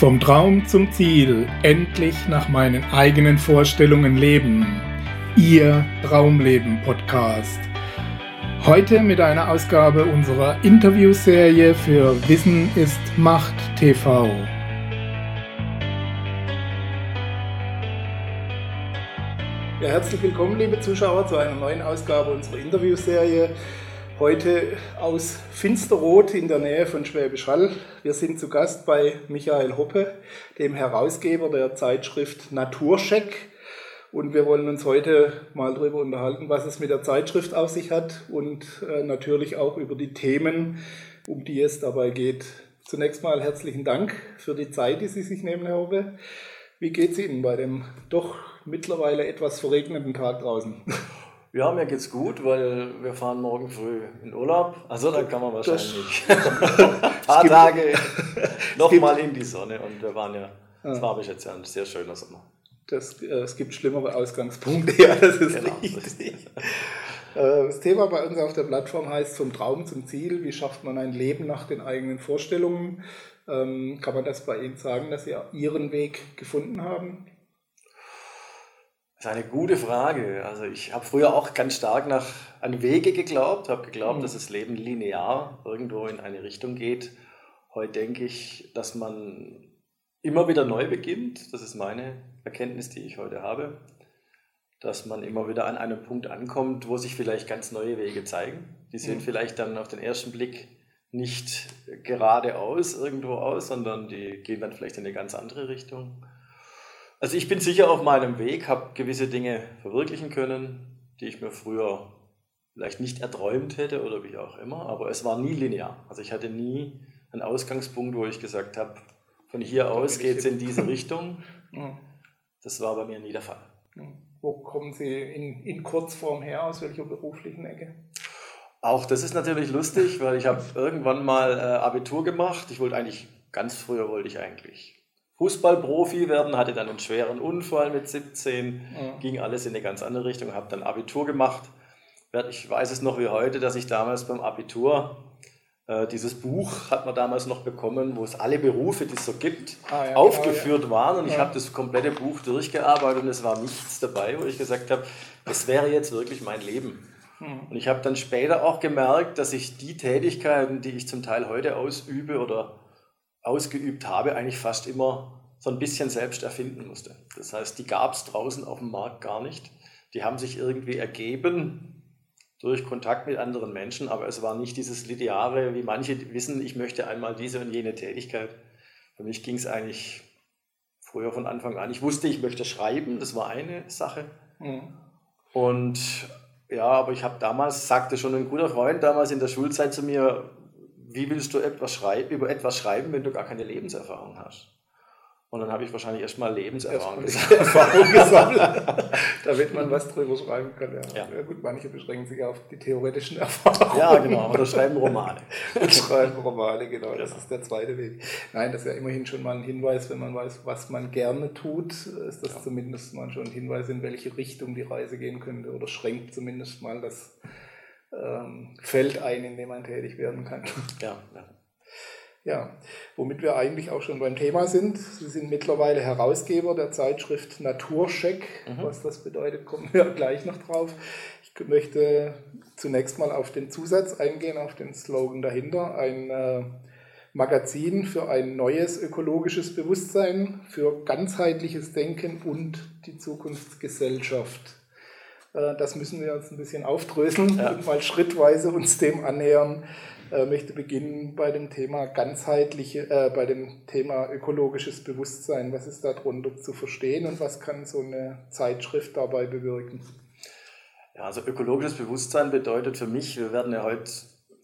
Vom Traum zum Ziel, endlich nach meinen eigenen Vorstellungen leben. Ihr Traumleben Podcast. Heute mit einer Ausgabe unserer Interviewserie für Wissen ist Macht TV. Ja, herzlich willkommen, liebe Zuschauer, zu einer neuen Ausgabe unserer Interviewserie. Heute aus Finsterrot in der Nähe von Schwäbisch Hall. Wir sind zu Gast bei Michael Hoppe, dem Herausgeber der Zeitschrift Naturscheck. Und wir wollen uns heute mal darüber unterhalten, was es mit der Zeitschrift auf sich hat und äh, natürlich auch über die Themen, um die es dabei geht. Zunächst mal herzlichen Dank für die Zeit, die Sie sich nehmen, Herr Hoppe. Wie geht es Ihnen bei dem doch mittlerweile etwas verregneten Tag draußen? Ja, mir geht's gut, weil wir fahren morgen früh in Urlaub. Also da kann man wahrscheinlich ein paar Tage nochmal in die Sonne. Und wir waren ja, das war bis jetzt ja ein sehr schöner Sommer. Das, äh, es gibt schlimmere Ausgangspunkte, ja, das ist genau, richtig. Äh, das Thema bei uns auf der Plattform heißt Vom Traum zum Ziel. Wie schafft man ein Leben nach den eigenen Vorstellungen? Ähm, kann man das bei Ihnen sagen, dass Sie Ihren Weg gefunden haben? Das ist eine gute Frage. Also ich habe früher auch ganz stark nach an Wege geglaubt, habe geglaubt, mhm. dass das Leben linear irgendwo in eine Richtung geht. Heute denke ich, dass man immer wieder neu beginnt. Das ist meine Erkenntnis, die ich heute habe. Dass man immer wieder an einem Punkt ankommt, wo sich vielleicht ganz neue Wege zeigen. Die sehen mhm. vielleicht dann auf den ersten Blick nicht geradeaus irgendwo aus, sondern die gehen dann vielleicht in eine ganz andere Richtung. Also ich bin sicher auf meinem Weg, habe gewisse Dinge verwirklichen können, die ich mir früher vielleicht nicht erträumt hätte oder wie auch immer, aber es war nie linear. Also ich hatte nie einen Ausgangspunkt, wo ich gesagt habe, von hier aus geht es in diese Richtung. Das war bei mir nie der Fall. Wo kommen Sie in, in Kurzform her, aus welcher beruflichen Ecke? Auch das ist natürlich lustig, weil ich habe irgendwann mal äh, Abitur gemacht. Ich wollte eigentlich, ganz früher wollte ich eigentlich Fußballprofi werden, hatte dann einen schweren Unfall mit 17, ja. ging alles in eine ganz andere Richtung, habe dann Abitur gemacht. Ich weiß es noch wie heute, dass ich damals beim Abitur äh, dieses Buch hat man damals noch bekommen, wo es alle Berufe, die es so gibt, ah, ja, aufgeführt genau, ja. waren. Und ich habe das komplette Buch durchgearbeitet und es war nichts dabei, wo ich gesagt habe, das wäre jetzt wirklich mein Leben. Hm. Und ich habe dann später auch gemerkt, dass ich die Tätigkeiten, die ich zum Teil heute ausübe oder ausgeübt habe, eigentlich fast immer so ein bisschen selbst erfinden musste. Das heißt, die gab es draußen auf dem Markt gar nicht. Die haben sich irgendwie ergeben durch Kontakt mit anderen Menschen, aber es war nicht dieses lineare, wie manche wissen, ich möchte einmal diese und jene Tätigkeit. Für mich ging es eigentlich früher von Anfang an. Ich wusste, ich möchte schreiben, das war eine Sache. Mhm. Und ja, aber ich habe damals, sagte schon ein guter Freund damals in der Schulzeit zu mir, wie willst du etwas schreiben, über etwas schreiben, wenn du gar keine Lebenserfahrung hast? Und dann habe ich wahrscheinlich erstmal Lebenserfahrung Erfahrung gesammelt, damit man was drüber schreiben kann. Ja. Ja. gut, manche beschränken sich auf die theoretischen Erfahrungen. Ja, genau, oder schreiben Romane. Und schreiben Romane, genau, das genau. ist der zweite Weg. Nein, das ist ja immerhin schon mal ein Hinweis, wenn man weiß, was man gerne tut, ist das ja. zumindest mal schon ein Hinweis, in welche Richtung die Reise gehen könnte oder schränkt zumindest mal das ähm, Feld ein, in dem man tätig werden kann. Ja, ja. Ja, womit wir eigentlich auch schon beim Thema sind. Sie sind mittlerweile Herausgeber der Zeitschrift Naturcheck. Mhm. Was das bedeutet, kommen wir gleich noch drauf. Ich möchte zunächst mal auf den Zusatz eingehen, auf den Slogan dahinter. Ein äh, Magazin für ein neues ökologisches Bewusstsein, für ganzheitliches Denken und die Zukunftsgesellschaft. Äh, das müssen wir uns ein bisschen aufdröseln ja. und mal schrittweise uns dem annähern. Ich äh, möchte beginnen bei dem Thema ganzheitliche, äh, bei dem Thema ökologisches Bewusstsein. Was ist darunter zu verstehen und was kann so eine Zeitschrift dabei bewirken? Ja, also ökologisches Bewusstsein bedeutet für mich, wir werden ja heute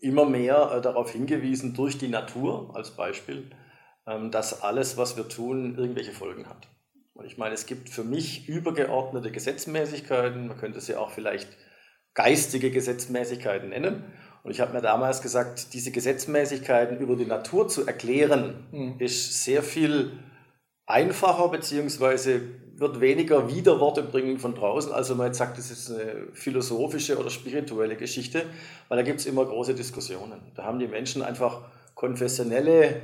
immer mehr äh, darauf hingewiesen durch die Natur als Beispiel, ähm, dass alles, was wir tun, irgendwelche Folgen hat. Und ich meine, es gibt für mich übergeordnete Gesetzmäßigkeiten, man könnte sie auch vielleicht geistige Gesetzmäßigkeiten nennen. Und ich habe mir damals gesagt, diese Gesetzmäßigkeiten über die Natur zu erklären, mhm. ist sehr viel einfacher, beziehungsweise wird weniger Widerworte bringen von draußen, als wenn man jetzt sagt, das ist eine philosophische oder spirituelle Geschichte, weil da gibt es immer große Diskussionen. Da haben die Menschen einfach konfessionelle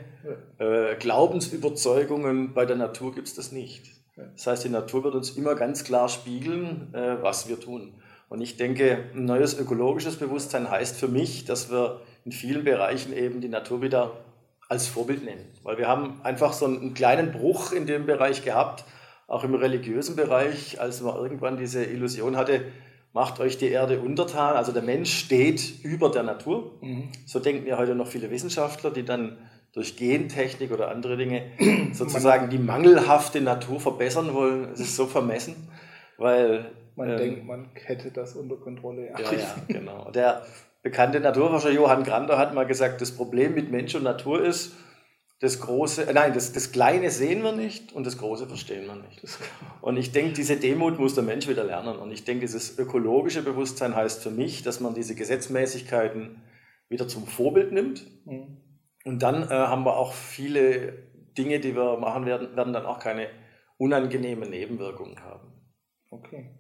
äh, Glaubensüberzeugungen. Bei der Natur gibt es das nicht. Das heißt, die Natur wird uns immer ganz klar spiegeln, äh, was wir tun. Und ich denke, ein neues ökologisches Bewusstsein heißt für mich, dass wir in vielen Bereichen eben die Natur wieder als Vorbild nehmen. Weil wir haben einfach so einen kleinen Bruch in dem Bereich gehabt, auch im religiösen Bereich, als man irgendwann diese Illusion hatte, macht euch die Erde untertan. Also der Mensch steht über der Natur. Mhm. So denken ja heute noch viele Wissenschaftler, die dann durch Gentechnik oder andere Dinge sozusagen die mangelhafte Natur verbessern wollen. Es ist so vermessen, weil... Man ähm, denkt, man hätte das unter Kontrolle. Ja, ja, ja genau. Der bekannte Naturforscher Johann Grander hat mal gesagt, das Problem mit Mensch und Natur ist, das Große, äh, nein, das, das Kleine sehen wir nicht und das Große verstehen wir nicht. Und ich denke, diese Demut muss der Mensch wieder lernen. Und ich denke, dieses ökologische Bewusstsein heißt für mich, dass man diese Gesetzmäßigkeiten wieder zum Vorbild nimmt. Mhm. Und dann äh, haben wir auch viele Dinge, die wir machen werden, werden dann auch keine unangenehmen Nebenwirkungen haben. Okay.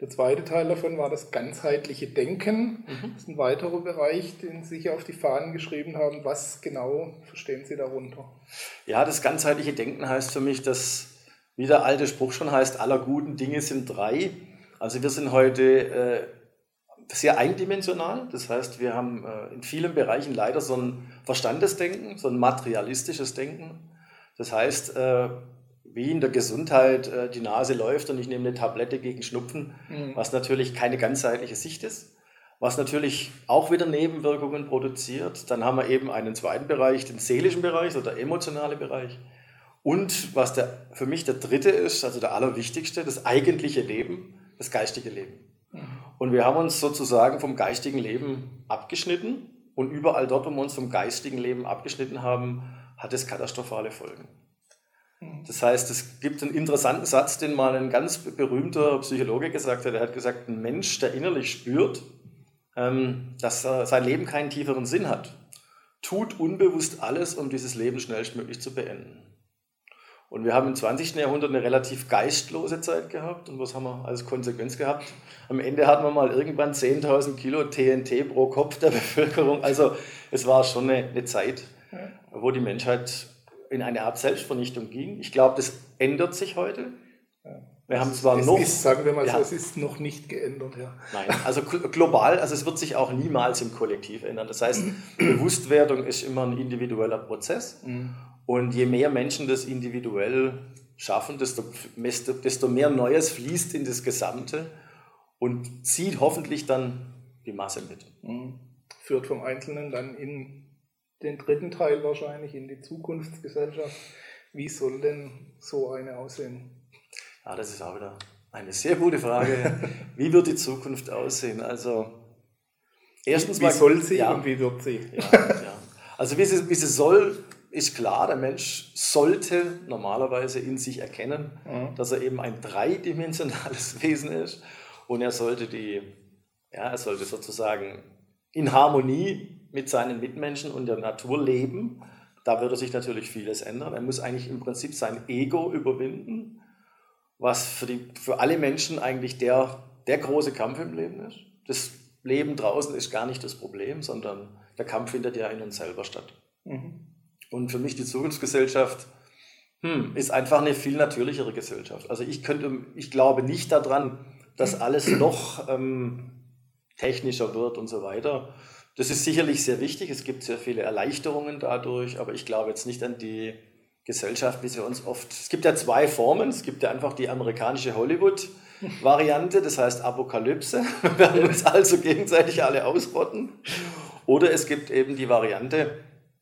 Der zweite Teil davon war das ganzheitliche Denken. Mhm. Das ist ein weiterer Bereich, den Sie hier auf die Fahnen geschrieben haben. Was genau verstehen Sie darunter? Ja, das ganzheitliche Denken heißt für mich, dass, wie der alte Spruch schon heißt, aller guten Dinge sind drei. Also wir sind heute äh, sehr eindimensional. Das heißt, wir haben äh, in vielen Bereichen leider so ein Verstandesdenken, so ein materialistisches Denken. Das heißt, äh, wie in der Gesundheit äh, die Nase läuft und ich nehme eine Tablette gegen Schnupfen, mhm. was natürlich keine ganzheitliche Sicht ist, was natürlich auch wieder Nebenwirkungen produziert. Dann haben wir eben einen zweiten Bereich, den seelischen Bereich oder der emotionale Bereich. Und was der, für mich der dritte ist, also der allerwichtigste, das eigentliche Leben, das geistige Leben. Mhm. Und wir haben uns sozusagen vom geistigen Leben abgeschnitten und überall dort, wo wir uns vom geistigen Leben abgeschnitten haben, hat es katastrophale Folgen. Das heißt, es gibt einen interessanten Satz, den mal ein ganz berühmter Psychologe gesagt hat. Er hat gesagt, ein Mensch, der innerlich spürt, ähm, dass sein Leben keinen tieferen Sinn hat, tut unbewusst alles, um dieses Leben schnellstmöglich zu beenden. Und wir haben im 20. Jahrhundert eine relativ geistlose Zeit gehabt. Und was haben wir als Konsequenz gehabt? Am Ende hatten wir mal irgendwann 10.000 Kilo TNT pro Kopf der Bevölkerung. Also es war schon eine, eine Zeit, wo die Menschheit in eine Art Selbstvernichtung ging. Ich glaube, das ändert sich heute. Wir haben zwar es noch. Ist, sagen wir mal ja, so, es ist noch nicht geändert. Ja. Nein, also global, also es wird sich auch niemals im Kollektiv ändern. Das heißt, Bewusstwerdung ist immer ein individueller Prozess. Mhm. Und je mehr Menschen das individuell schaffen, desto, desto mehr Neues fließt in das Gesamte und zieht hoffentlich dann die Masse mit. Mhm. Führt vom Einzelnen dann in den dritten Teil wahrscheinlich in die Zukunftsgesellschaft. Wie soll denn so eine aussehen? Ja, das ist auch wieder eine sehr gute Frage. wie wird die Zukunft aussehen? Also, erstens wie, wie mal. soll sie ja, und wie wird sie? Ja, ja. Also, wie sie, wie sie soll, ist klar, der Mensch sollte normalerweise in sich erkennen, mhm. dass er eben ein dreidimensionales Wesen ist und er sollte die, ja, er sollte sozusagen in Harmonie mit seinen Mitmenschen und der Natur leben, da würde sich natürlich vieles ändern. Er muss eigentlich im Prinzip sein Ego überwinden, was für, die, für alle Menschen eigentlich der, der große Kampf im Leben ist. Das Leben draußen ist gar nicht das Problem, sondern der Kampf findet ja in uns selber statt. Mhm. Und für mich die Zukunftsgesellschaft hm, ist einfach eine viel natürlichere Gesellschaft. Also ich könnte, ich glaube nicht daran, dass alles noch ähm, technischer wird und so weiter. Das ist sicherlich sehr wichtig. Es gibt sehr viele Erleichterungen dadurch, aber ich glaube jetzt nicht an die Gesellschaft, wie sie uns oft. Es gibt ja zwei Formen. Es gibt ja einfach die amerikanische Hollywood-Variante, das heißt Apokalypse. Wir werden uns also gegenseitig alle ausrotten. Oder es gibt eben die Variante,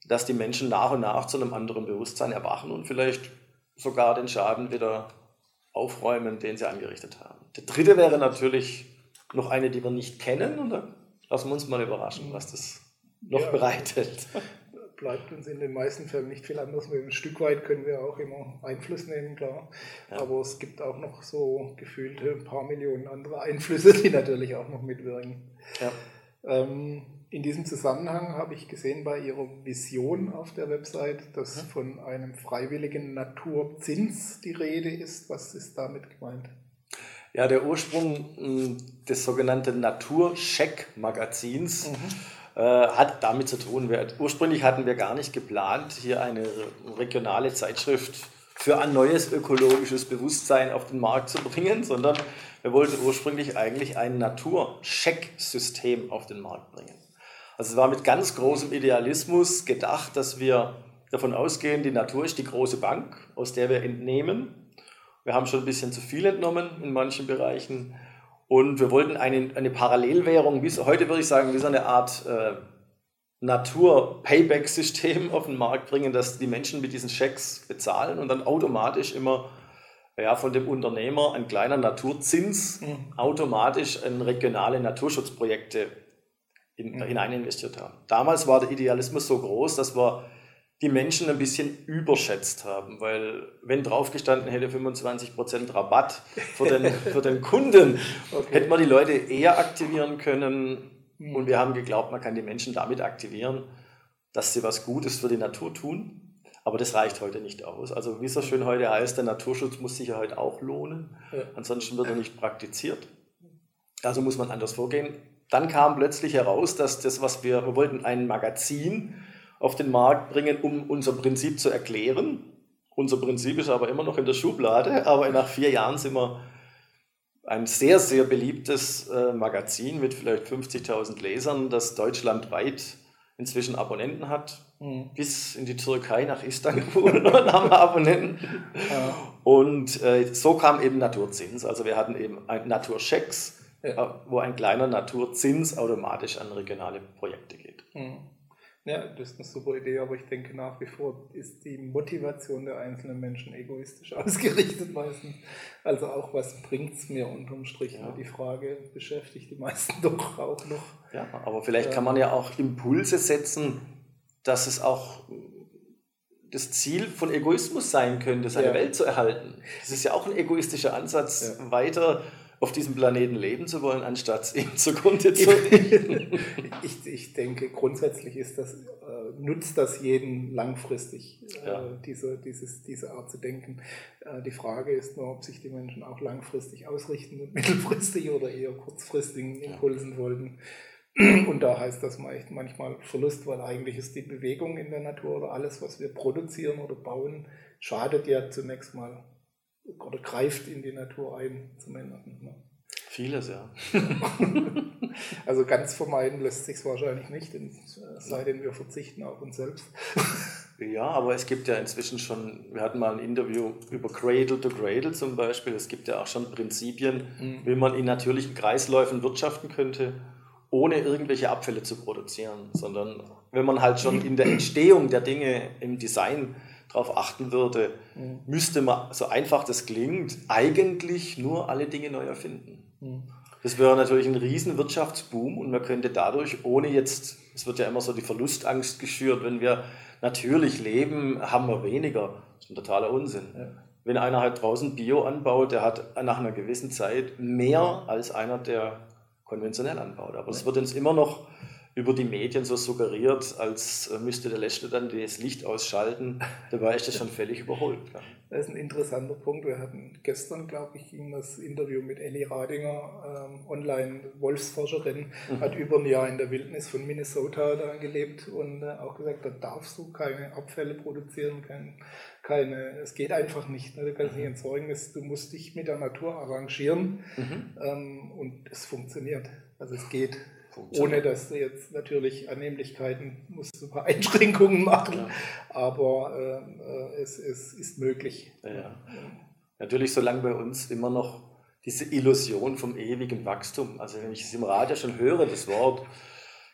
dass die Menschen nach und nach zu einem anderen Bewusstsein erwachen und vielleicht sogar den Schaden wieder aufräumen, den sie angerichtet haben. Der dritte wäre natürlich noch eine, die wir nicht kennen. Und da lassen wir uns mal überraschen, was das noch ja, bereitet. Bleibt uns in den meisten Fällen nicht viel anderes. Ein Stück weit können wir auch immer Einfluss nehmen, klar. Ja. Aber es gibt auch noch so gefühlte ein paar Millionen andere Einflüsse, die natürlich auch noch mitwirken. Ja. Ähm, in diesem Zusammenhang habe ich gesehen bei Ihrer Vision auf der Website, dass mhm. von einem freiwilligen Naturzins die Rede ist. Was ist damit gemeint? Ja, der Ursprung hm, des sogenannten Naturcheck-Magazins mhm. Äh, hat damit zu tun. Wir, ursprünglich hatten wir gar nicht geplant, hier eine regionale Zeitschrift für ein neues ökologisches Bewusstsein auf den Markt zu bringen, sondern wir wollten ursprünglich eigentlich ein Naturcheck-System auf den Markt bringen. Also es war mit ganz großem Idealismus gedacht, dass wir davon ausgehen, die Natur ist die große Bank, aus der wir entnehmen. Wir haben schon ein bisschen zu viel entnommen in manchen Bereichen. Und wir wollten eine, eine Parallelwährung, wie heute würde ich sagen, wie so eine Art äh, Natur-Payback-System auf den Markt bringen, dass die Menschen mit diesen Schecks bezahlen und dann automatisch immer ja, von dem Unternehmer ein kleiner Naturzins mhm. automatisch in regionale Naturschutzprojekte in, mhm. hinein investiert haben. Damals war der Idealismus so groß, dass wir die Menschen ein bisschen überschätzt haben, weil wenn draufgestanden hätte 25% Rabatt für den, für den Kunden, okay. hätte man die Leute eher aktivieren können mhm. und wir haben geglaubt, man kann die Menschen damit aktivieren, dass sie was Gutes für die Natur tun. Aber das reicht heute nicht aus. Also wie es so schön heute heißt, der Naturschutz muss sich ja heute auch lohnen. Ja. Ansonsten wird er nicht praktiziert. Also muss man anders vorgehen. Dann kam plötzlich heraus, dass das, was wir, wir wollten ein Magazin auf den Markt bringen, um unser Prinzip zu erklären. Unser Prinzip ist aber immer noch in der Schublade, aber nach vier Jahren sind wir ein sehr, sehr beliebtes äh, Magazin mit vielleicht 50.000 Lesern, das deutschlandweit inzwischen Abonnenten hat. Mhm. Bis in die Türkei nach Istanbul haben wir Abonnenten. Ja. Und äh, so kam eben Naturzins. Also wir hatten eben Naturchecks, ja. Äh, wo ein kleiner Naturzins automatisch an regionale Projekte geht. Mhm. Ja, das ist eine super Idee, aber ich denke nach wie vor ist die Motivation der einzelnen Menschen egoistisch ausgerichtet meistens. Also auch, was bringt es mir unterm Strich? Ja. Die Frage beschäftigt die meisten doch auch noch. Ja, aber vielleicht kann man ja auch Impulse setzen, dass es auch das Ziel von Egoismus sein könnte, seine ja. Welt zu erhalten. Das ist ja auch ein egoistischer Ansatz, ja. weiter auf diesem Planeten leben zu wollen, anstatt ihm zugrunde zu richten. ich, ich denke, grundsätzlich ist das, äh, nutzt das jeden langfristig, äh, ja. diese, dieses, diese Art zu denken. Äh, die Frage ist nur, ob sich die Menschen auch langfristig ausrichten und mittelfristig oder eher kurzfristigen Impulsen ja. folgen. Und da heißt das manchmal Verlust, weil eigentlich ist die Bewegung in der Natur oder alles, was wir produzieren oder bauen, schadet ja zunächst mal oder greift in die Natur ein, zumindest. Ne? Vieles, ja. also ganz vermeiden lässt sich es wahrscheinlich nicht, es sei denn, wir verzichten auf uns selbst. Ja, aber es gibt ja inzwischen schon, wir hatten mal ein Interview über Cradle to Cradle zum Beispiel, es gibt ja auch schon Prinzipien, mhm. wie man in natürlichen Kreisläufen wirtschaften könnte, ohne irgendwelche Abfälle zu produzieren, sondern wenn man halt schon in der Entstehung der Dinge im Design darauf achten würde, mhm. müsste man, so einfach das klingt, eigentlich nur alle Dinge neu erfinden. Mhm. Das wäre natürlich ein riesen Wirtschaftsboom und man könnte dadurch, ohne jetzt, es wird ja immer so die Verlustangst geschürt, wenn wir natürlich leben, haben wir weniger. Das ist ein totaler Unsinn. Ja. Wenn einer halt draußen Bio anbaut, der hat nach einer gewissen Zeit mehr als einer, der konventionell anbaut. Aber es wird uns immer noch über die Medien so suggeriert, als äh, müsste der Letzte dann das Licht ausschalten. Dabei ist das schon völlig überholt. Das ist ein interessanter Punkt. Wir hatten gestern, glaube ich, das Interview mit Ellie Radinger, ähm, Online-Wolfsforscherin, mhm. hat über ein Jahr in der Wildnis von Minnesota da gelebt und äh, auch gesagt, da darfst du keine Abfälle produzieren, kein, keine, es geht einfach nicht. Ne? Du kannst nicht mhm. entsorgen, es, du musst dich mit der Natur arrangieren mhm. ähm, und es funktioniert. Also es geht. Ohne dass du jetzt natürlich Annehmlichkeiten musst du ein paar Einschränkungen machen, ja. aber äh, äh, es, es, ist möglich. Ja. Natürlich, solange bei uns immer noch diese Illusion vom ewigen Wachstum, also wenn ich es im Radio schon höre, das Wort,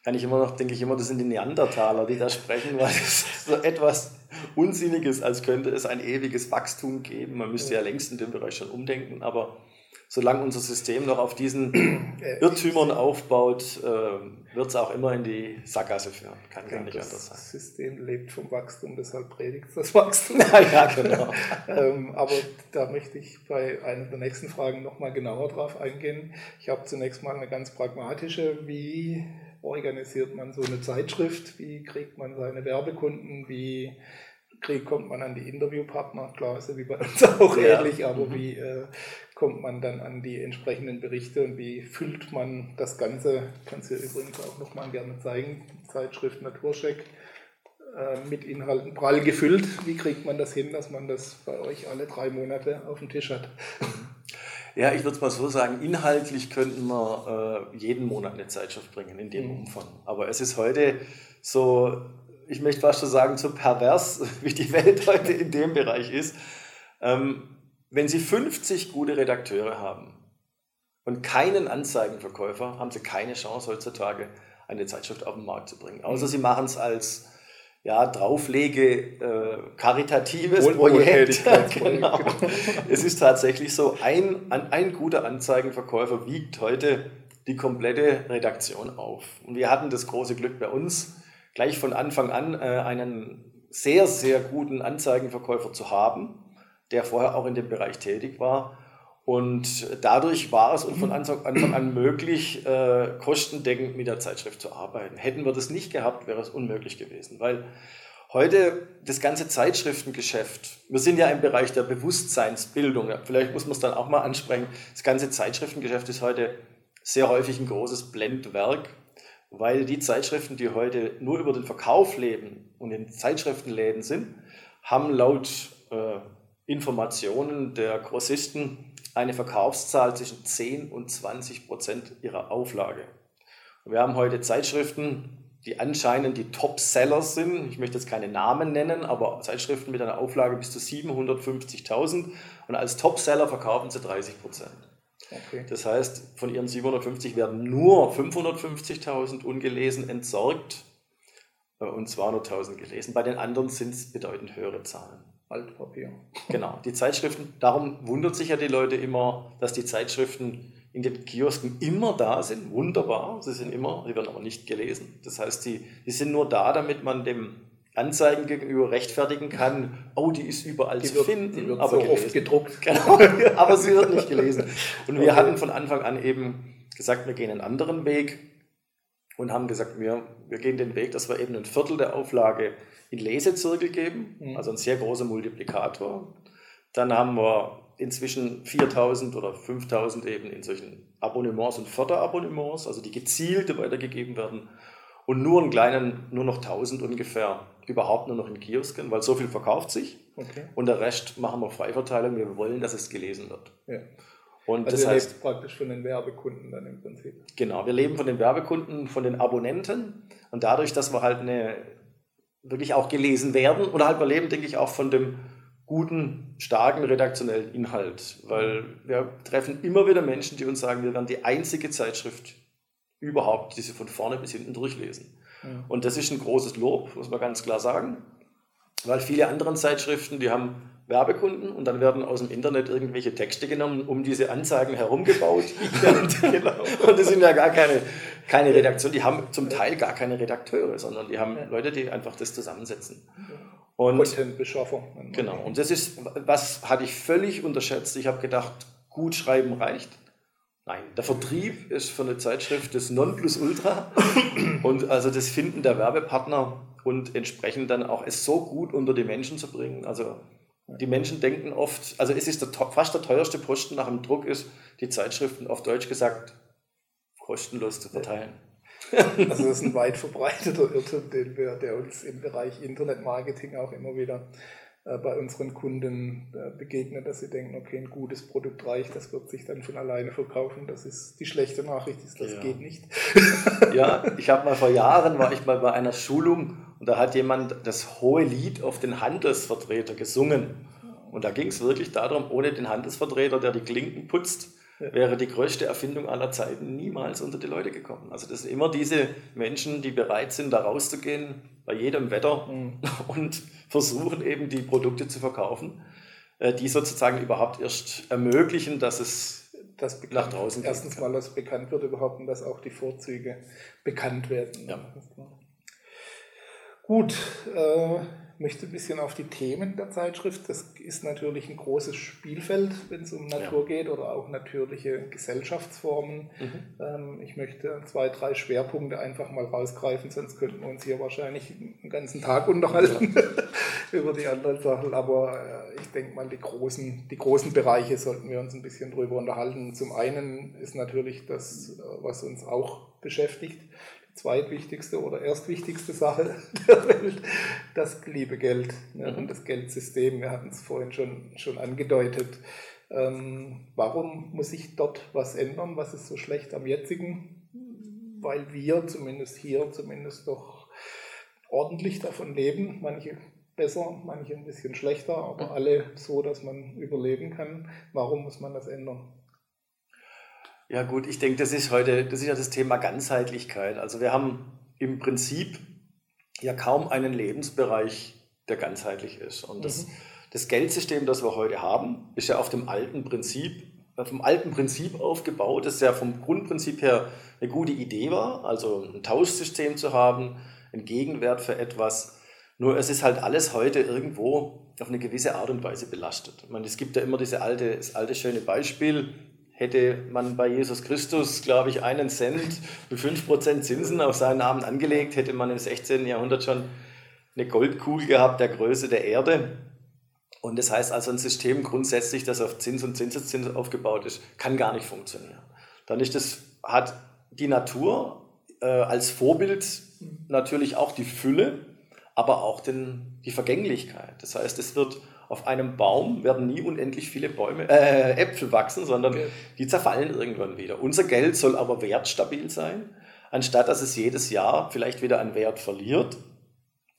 kann ich immer noch, denke ich immer, das sind die Neandertaler, die da sprechen, weil es so etwas Unsinniges, als könnte es ein ewiges Wachstum geben. Man müsste ja längst in dem Bereich schon umdenken, aber solange unser System noch auf diesen Irrtümern aufbaut, äh, wird es auch immer in die Sackgasse führen. Kann gar nicht anders sein. Das System lebt vom Wachstum, deshalb predigt das Wachstum. ja, genau. ähm, aber da möchte ich bei einer der nächsten Fragen nochmal genauer drauf eingehen. Ich habe zunächst mal eine ganz pragmatische. Wie organisiert man so eine Zeitschrift? Wie kriegt man seine Werbekunden? Wie kriegt, kommt man an die Interviewpartner, klar, ist ja wie bei uns auch ja. ähnlich, aber mhm. wie äh, kommt man dann an die entsprechenden Berichte und wie füllt man das Ganze, kannst du übrigens auch nochmal gerne zeigen, Zeitschrift Naturcheck, äh, mit Inhalten prall gefüllt. Wie kriegt man das hin, dass man das bei euch alle drei Monate auf dem Tisch hat? Ja, ich würde es mal so sagen, inhaltlich könnten wir äh, jeden Monat eine Zeitschrift bringen in dem mhm. Umfang. Aber es ist heute so, ich möchte fast schon sagen, so pervers, wie die Welt heute in dem Bereich ist. Ähm, wenn Sie 50 gute Redakteure haben und keinen Anzeigenverkäufer, haben Sie keine Chance heutzutage, eine Zeitschrift auf den Markt zu bringen. Außer mhm. Sie machen es als ja, drauflege äh, karitatives Projekt. genau. Es ist tatsächlich so, ein, ein guter Anzeigenverkäufer wiegt heute die komplette Redaktion auf. Und wir hatten das große Glück bei uns, gleich von Anfang an äh, einen sehr, sehr guten Anzeigenverkäufer zu haben, der vorher auch in dem Bereich tätig war und dadurch war es uns von Anfang an möglich, äh, kostendeckend mit der Zeitschrift zu arbeiten. Hätten wir das nicht gehabt, wäre es unmöglich gewesen, weil heute das ganze Zeitschriftengeschäft, wir sind ja im Bereich der Bewusstseinsbildung, vielleicht muss man es dann auch mal ansprechen, das ganze Zeitschriftengeschäft ist heute sehr häufig ein großes Blendwerk, weil die Zeitschriften, die heute nur über den Verkauf leben und in Zeitschriftenläden sind, haben laut äh, Informationen der Grossisten eine Verkaufszahl zwischen 10 und 20 Prozent ihrer Auflage. Und wir haben heute Zeitschriften, die anscheinend die Top-Sellers sind. Ich möchte jetzt keine Namen nennen, aber Zeitschriften mit einer Auflage bis zu 750.000 und als Top-Seller verkaufen sie 30 Prozent. Okay. Das heißt, von ihren 750 werden nur 550.000 ungelesen entsorgt äh, und 200.000 gelesen. Bei den anderen sind es bedeutend höhere Zahlen. Altpapier. Genau, die Zeitschriften, darum wundert sich ja die Leute immer, dass die Zeitschriften in den Kiosken immer da sind. Wunderbar, sie sind immer, sie werden aber nicht gelesen. Das heißt, die, die sind nur da, damit man dem Anzeigen gegenüber rechtfertigen kann, oh, die ist überall die zu wird, finden, aber so oft gedruckt. Genau, aber sie wird nicht gelesen. Und wir okay. hatten von Anfang an eben gesagt, wir gehen einen anderen Weg und haben gesagt, wir, wir gehen den Weg, dass wir eben ein Viertel der Auflage in Lesezirkel geben, mhm. also ein sehr großer Multiplikator. Dann haben wir inzwischen 4000 oder 5000 eben in solchen Abonnements und Förderabonnements, also die gezielt weitergegeben werden. Und nur einen kleinen, nur noch 1000 ungefähr, überhaupt nur noch in Kiosken, weil so viel verkauft sich. Okay. Und der Rest machen wir Freiverteilung. Wir wollen, dass es gelesen wird. Ja. Und also das heißt praktisch von den Werbekunden dann im Prinzip. Genau, wir leben von den Werbekunden, von den Abonnenten und dadurch, dass wir halt eine wirklich auch gelesen werden oder halt wir leben, denke ich, auch von dem guten, starken redaktionellen Inhalt, weil wir treffen immer wieder Menschen, die uns sagen, wir werden die einzige Zeitschrift überhaupt, die sie von vorne bis hinten durchlesen. Ja. Und das ist ein großes Lob, muss man ganz klar sagen, weil viele andere Zeitschriften, die haben Werbekunden und dann werden aus dem Internet irgendwelche Texte genommen, um diese Anzeigen herumgebaut. genau. Und das sind ja gar keine, keine Redaktion, die haben zum Teil gar keine Redakteure, sondern die haben Leute, die einfach das zusammensetzen. Und Contentbeschaffer. Genau. Und das ist, was hatte ich völlig unterschätzt. Ich habe gedacht, gut schreiben reicht. Nein, der Vertrieb ist für eine Zeitschrift das Nonplusultra und also das Finden der Werbepartner und entsprechend dann auch es so gut unter die Menschen zu bringen. Also die Menschen denken oft, also es ist der, fast der teuerste Posten nach dem Druck ist, die Zeitschriften auf Deutsch gesagt kostenlos zu verteilen. Also das ist ein weit verbreiteter Irrtum, den wir, der uns im Bereich Internetmarketing auch immer wieder bei unseren Kunden äh, begegnet, dass sie denken, okay, ein gutes Produkt reicht, das wird sich dann von alleine verkaufen. Das ist die schlechte Nachricht, ist, das ja. geht nicht. Ja, ich habe mal vor Jahren, war ich mal bei einer Schulung und da hat jemand das hohe Lied auf den Handelsvertreter gesungen. Und da ging es wirklich darum, ohne den Handelsvertreter, der die Klinken putzt, wäre die größte Erfindung aller Zeiten niemals unter die Leute gekommen. Also das sind immer diese Menschen, die bereit sind, da rauszugehen, bei jedem Wetter mhm. und versuchen eben die Produkte zu verkaufen, äh, die sozusagen überhaupt erst ermöglichen, dass es das nach draußen geht. Erstens mal, dass bekannt wird überhaupt und dass auch die Vorzüge bekannt werden. Ja. Gut, äh, möchte ein bisschen auf die Themen der Zeitschrift. Das ist natürlich ein großes Spielfeld, wenn es um Natur ja. geht oder auch natürliche Gesellschaftsformen. Mhm. Ähm, ich möchte zwei, drei Schwerpunkte einfach mal rausgreifen, sonst könnten wir uns hier wahrscheinlich einen ganzen Tag unterhalten ja. über die anderen Sachen. Aber äh, ich denke mal, die großen, die großen Bereiche sollten wir uns ein bisschen drüber unterhalten. Zum einen ist natürlich das, äh, was uns auch beschäftigt, zweitwichtigste oder erstwichtigste Sache der Welt, das liebe Geld ne, mhm. und das Geldsystem. Wir hatten es vorhin schon, schon angedeutet. Ähm, warum muss sich dort was ändern? Was ist so schlecht am jetzigen? Weil wir zumindest hier, zumindest doch ordentlich davon leben. Manche besser, manche ein bisschen schlechter, aber alle so, dass man überleben kann. Warum muss man das ändern? Ja gut, ich denke, das ist heute, das ist ja das Thema Ganzheitlichkeit. Also wir haben im Prinzip ja kaum einen Lebensbereich, der ganzheitlich ist. Und das, mhm. das Geldsystem, das wir heute haben, ist ja auf dem alten Prinzip, auf dem alten Prinzip aufgebaut, das ja vom Grundprinzip her eine gute Idee war, also ein Tauschsystem zu haben, ein Gegenwert für etwas. Nur es ist halt alles heute irgendwo auf eine gewisse Art und Weise belastet. Ich meine, es gibt ja immer diese alte, das alte schöne Beispiel, hätte man bei Jesus Christus, glaube ich, einen Cent mit 5% Zinsen auf seinen Namen angelegt, hätte man im 16. Jahrhundert schon eine Goldkugel gehabt der Größe der Erde. Und das heißt also, ein System grundsätzlich, das auf Zins und Zinseszins aufgebaut ist, kann gar nicht funktionieren. Dann ist das, hat die Natur äh, als Vorbild natürlich auch die Fülle, aber auch den, die Vergänglichkeit. Das heißt, es wird auf einem Baum werden nie unendlich viele Bäume, äh, Äpfel wachsen, sondern okay. die zerfallen irgendwann wieder. Unser Geld soll aber wertstabil sein, anstatt dass es jedes Jahr vielleicht wieder an Wert verliert.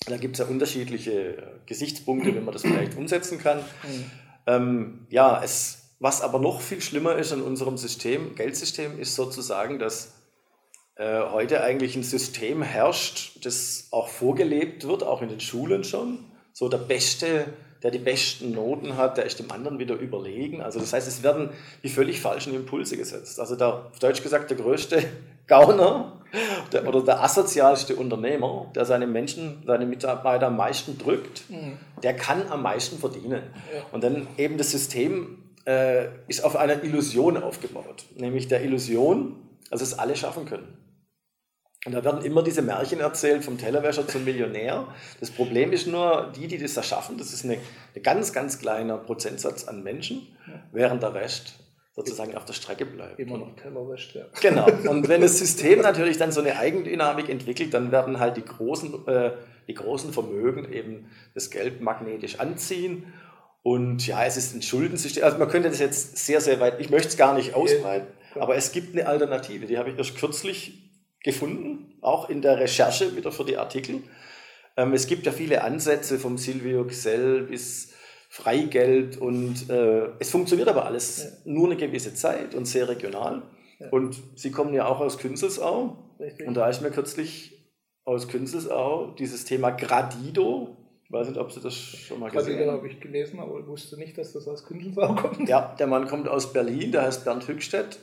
Da gibt es ja unterschiedliche Gesichtspunkte, wenn man das vielleicht umsetzen kann. Mhm. Ähm, ja, es, was aber noch viel schlimmer ist an unserem System, Geldsystem, ist sozusagen, dass äh, heute eigentlich ein System herrscht, das auch vorgelebt wird, auch in den Schulen schon. So der beste der die besten Noten hat, der ist dem anderen wieder überlegen. Also das heißt, es werden die völlig falschen Impulse gesetzt. Also der, auf Deutsch gesagt, der größte Gauner der, oder der asozialste Unternehmer, der seine Menschen, seine Mitarbeiter am meisten drückt, mhm. der kann am meisten verdienen. Ja. Und dann eben das System äh, ist auf einer Illusion aufgebaut, nämlich der Illusion, dass es alle schaffen können. Und da werden immer diese Märchen erzählt, vom Tellerwäscher zum Millionär. Das Problem ist nur, die, die das erschaffen, das ist ein ganz, ganz kleiner Prozentsatz an Menschen, während der Rest sozusagen auf der Strecke bleibt. Immer noch Tellerwäscht, ja. Genau. Und wenn das System natürlich dann so eine Eigendynamik entwickelt, dann werden halt die großen, äh, die großen Vermögen eben das Geld magnetisch anziehen. Und ja, es ist ein Schuldensystem. Also man könnte das jetzt sehr, sehr weit, ich möchte es gar nicht ausbreiten, aber es gibt eine Alternative. Die habe ich erst kürzlich gefunden, auch in der Recherche wieder für die Artikel. Ähm, es gibt ja viele Ansätze vom Silvio Gesell bis Freigeld und äh, es funktioniert aber alles ja. nur eine gewisse Zeit und sehr regional. Ja. Und Sie kommen ja auch aus Künzelsau Richtig. und da ist mir kürzlich aus Künzelsau dieses Thema Gradido, ich weiß nicht, ob Sie das schon mal gesehen haben. habe ich gelesen, aber wusste nicht, dass das aus Künzelsau kommt. Ja, der Mann kommt aus Berlin, der heißt Bernd Hückstedt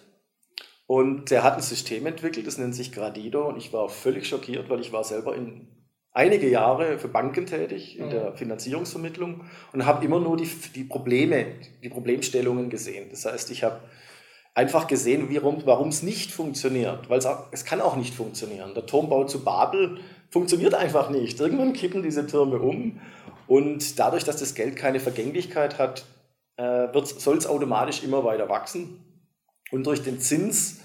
und der hat ein System entwickelt, das nennt sich Gradido. Und ich war völlig schockiert, weil ich war selber in einige Jahre für Banken tätig in der Finanzierungsvermittlung und habe immer nur die, die Probleme, die Problemstellungen gesehen. Das heißt, ich habe einfach gesehen, warum es nicht funktioniert, weil es kann auch nicht funktionieren. Der Turmbau zu Babel funktioniert einfach nicht. Irgendwann kippen diese Türme um und dadurch, dass das Geld keine Vergänglichkeit hat, äh, soll es automatisch immer weiter wachsen. Und durch den Zins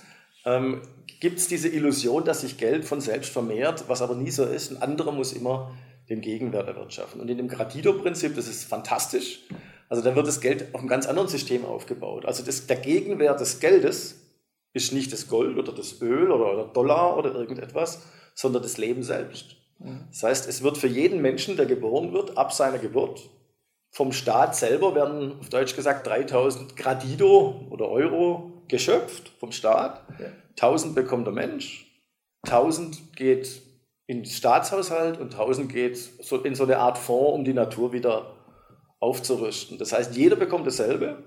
ähm, gibt es diese Illusion, dass sich Geld von selbst vermehrt, was aber nie so ist. Ein anderer muss immer den Gegenwert erwirtschaften. Und in dem Gradido-Prinzip, das ist fantastisch, also da wird das Geld auf einem ganz anderen System aufgebaut. Also das, der Gegenwert des Geldes ist nicht das Gold oder das Öl oder der Dollar oder irgendetwas, sondern das Leben selbst. Mhm. Das heißt, es wird für jeden Menschen, der geboren wird, ab seiner Geburt vom Staat selber werden, auf Deutsch gesagt, 3000 Gradido oder Euro geschöpft vom Staat. Ja. 1000 bekommt der Mensch, 1000 geht in den Staatshaushalt und 1000 geht so in so eine Art Fonds, um die Natur wieder aufzurüsten. Das heißt, jeder bekommt dasselbe,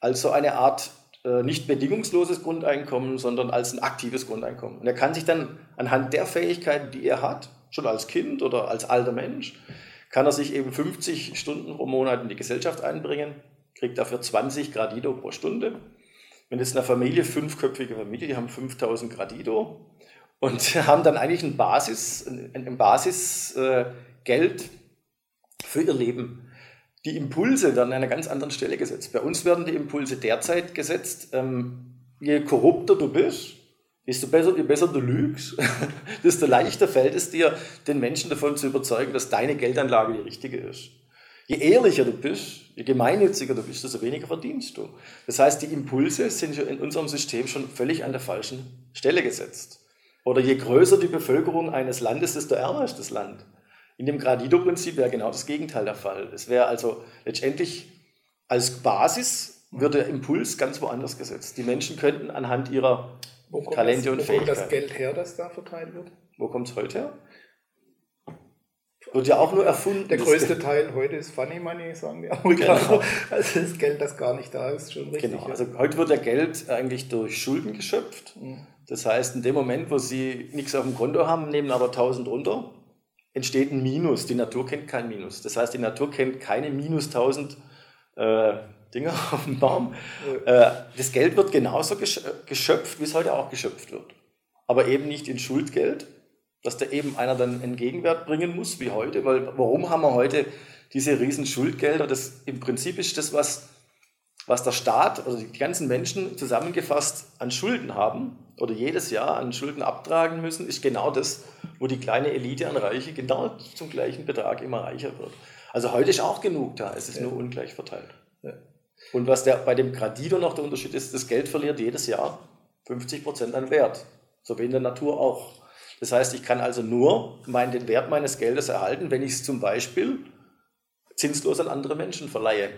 als so eine Art äh, nicht bedingungsloses Grundeinkommen, sondern als ein aktives Grundeinkommen. Und er kann sich dann anhand der Fähigkeiten, die er hat, schon als Kind oder als alter Mensch, kann er sich eben 50 Stunden pro Monat in die Gesellschaft einbringen, kriegt dafür 20 Gradido pro Stunde. Wenn jetzt eine Familie, fünfköpfige Familie, die haben 5000 Gradido und haben dann eigentlich ein Basis, ein, Basisgeld äh, für ihr Leben. Die Impulse werden an einer ganz anderen Stelle gesetzt. Bei uns werden die Impulse derzeit gesetzt, ähm, je korrupter du bist, desto besser, je besser du lügst, desto leichter fällt es dir, den Menschen davon zu überzeugen, dass deine Geldanlage die richtige ist. Je ehrlicher du bist, je gemeinnütziger du bist, desto weniger verdienst du. Das heißt, die Impulse sind in unserem System schon völlig an der falschen Stelle gesetzt. Oder je größer die Bevölkerung eines Landes, desto ärmer ist das Land. In dem Gradido-Prinzip wäre genau das Gegenteil der Fall. Es wäre also letztendlich als Basis wird der Impuls ganz woanders gesetzt. Die Menschen könnten anhand ihrer Talente das, und Fähigkeiten. Wo kommt das Geld her, das da verteilt wird? Wo kommt es heute her? Wird ja auch nur erfunden. Der größte Teil heute ist Funny Money, sagen die Amerikaner. Genau. Also das Geld, das gar nicht da ist, schon richtig. Genau, also heute wird der Geld eigentlich durch Schulden geschöpft. Mhm. Das heißt, in dem Moment, wo sie nichts auf dem Konto haben, nehmen aber 1000 runter, entsteht ein Minus. Die Natur kennt kein Minus. Das heißt, die Natur kennt keine minus 1000 äh, Dinger auf dem Baum. Äh, das Geld wird genauso geschöpft, wie es heute auch geschöpft wird. Aber eben nicht in Schuldgeld, dass da eben einer dann einen Gegenwert bringen muss, wie heute. Weil warum haben wir heute diese riesen Schuldgelder? Das im Prinzip ist das, was, was der Staat oder die ganzen Menschen zusammengefasst an Schulden haben oder jedes Jahr an Schulden abtragen müssen, ist genau das, wo die kleine Elite an Reiche genau zum gleichen Betrag immer reicher wird. Also heute ist auch genug da, es ist ja. nur ungleich verteilt. Ja. Und was der, bei dem Gradido noch der Unterschied ist, das Geld verliert jedes Jahr 50 Prozent an Wert. So wie in der Natur auch. Das heißt, ich kann also nur meinen, den Wert meines Geldes erhalten, wenn ich es zum Beispiel zinslos an andere Menschen verleihe.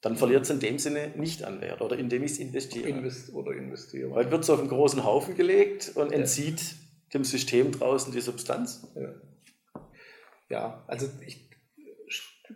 Dann verliert es in dem Sinne nicht an Wert oder indem ich es investiere. Invest oder investiere. Heute wird es auf einen großen Haufen gelegt und entzieht ja. dem System draußen die Substanz. Ja, ja also ich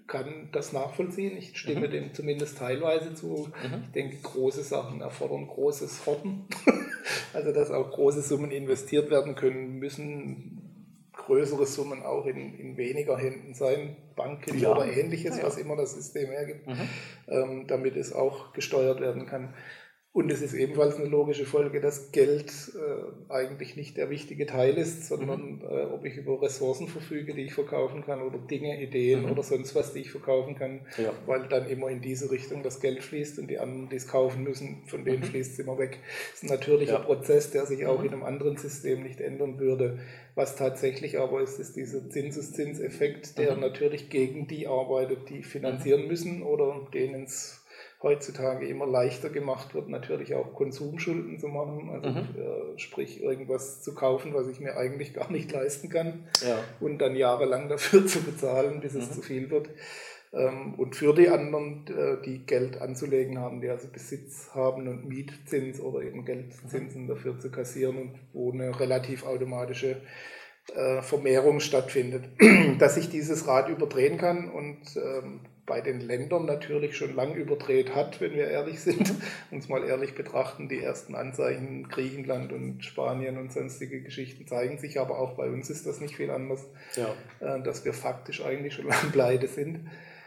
kann das nachvollziehen. Ich stimme mhm. dem zumindest teilweise zu. Mhm. Ich denke, große Sachen erfordern großes Horten. also, dass auch große Summen investiert werden können, müssen größere Summen auch in, in weniger Händen sein, Banken ja. oder ähnliches, ja. was immer das System hergibt, mhm. ähm, damit es auch gesteuert werden kann. Und es ist ebenfalls eine logische Folge, dass Geld äh, eigentlich nicht der wichtige Teil ist, sondern mhm. äh, ob ich über Ressourcen verfüge, die ich verkaufen kann oder Dinge, Ideen mhm. oder sonst was, die ich verkaufen kann, ja. weil dann immer in diese Richtung das Geld fließt und die anderen, die es kaufen müssen, von denen mhm. fließt es immer weg. Das ist ein natürlicher ja. Prozess, der sich auch mhm. in einem anderen System nicht ändern würde. Was tatsächlich aber ist, ist dieser Zinseszinseffekt, der mhm. natürlich gegen die arbeitet, die finanzieren müssen oder denen es heutzutage immer leichter gemacht wird, natürlich auch Konsumschulden zu machen, also mhm. äh, sprich irgendwas zu kaufen, was ich mir eigentlich gar nicht leisten kann ja. und dann jahrelang dafür zu bezahlen, bis es mhm. zu viel wird. Ähm, und für die anderen, äh, die Geld anzulegen haben, die also Besitz haben und Mietzins oder eben Geldzinsen mhm. dafür zu kassieren und wo eine relativ automatische äh, Vermehrung stattfindet, dass sich dieses Rad überdrehen kann und ähm, bei den Ländern natürlich schon lang überdreht hat, wenn wir ehrlich sind, uns mal ehrlich betrachten. Die ersten Anzeichen Griechenland und Spanien und sonstige Geschichten zeigen sich, aber auch bei uns ist das nicht viel anders, ja. äh, dass wir faktisch eigentlich schon lang pleite sind.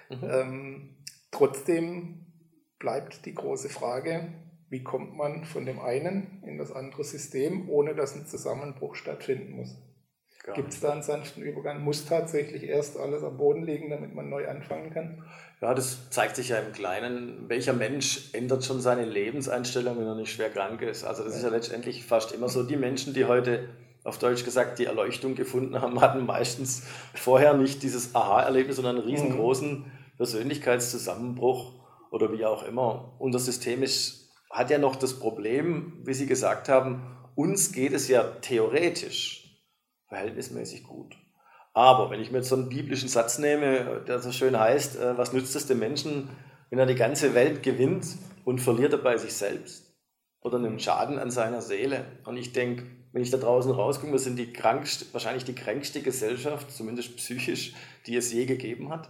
Mhm. Ähm, trotzdem bleibt die große Frage, wie kommt man von dem einen in das andere System, ohne dass ein Zusammenbruch stattfinden muss. Gibt es da einen sanften Übergang? Muss tatsächlich erst alles am Boden liegen, damit man neu anfangen kann? Ja, das zeigt sich ja im Kleinen. Welcher Mensch ändert schon seine Lebenseinstellung, wenn er nicht schwer krank ist? Also das ja. ist ja letztendlich fast immer so. Die Menschen, die heute auf Deutsch gesagt die Erleuchtung gefunden haben, hatten meistens vorher nicht dieses Aha-Erlebnis, sondern einen riesengroßen mhm. Persönlichkeitszusammenbruch oder wie auch immer. Unser System ist, hat ja noch das Problem, wie Sie gesagt haben, uns geht es ja theoretisch verhältnismäßig gut. Aber wenn ich mir jetzt so einen biblischen Satz nehme, der so schön heißt, äh, was nützt es dem Menschen, wenn er die ganze Welt gewinnt und verliert dabei sich selbst oder nimmt Schaden an seiner Seele? Und ich denke, wenn ich da draußen rauskomme, wir sind die krankste, wahrscheinlich die kränkste Gesellschaft, zumindest psychisch, die es je gegeben hat.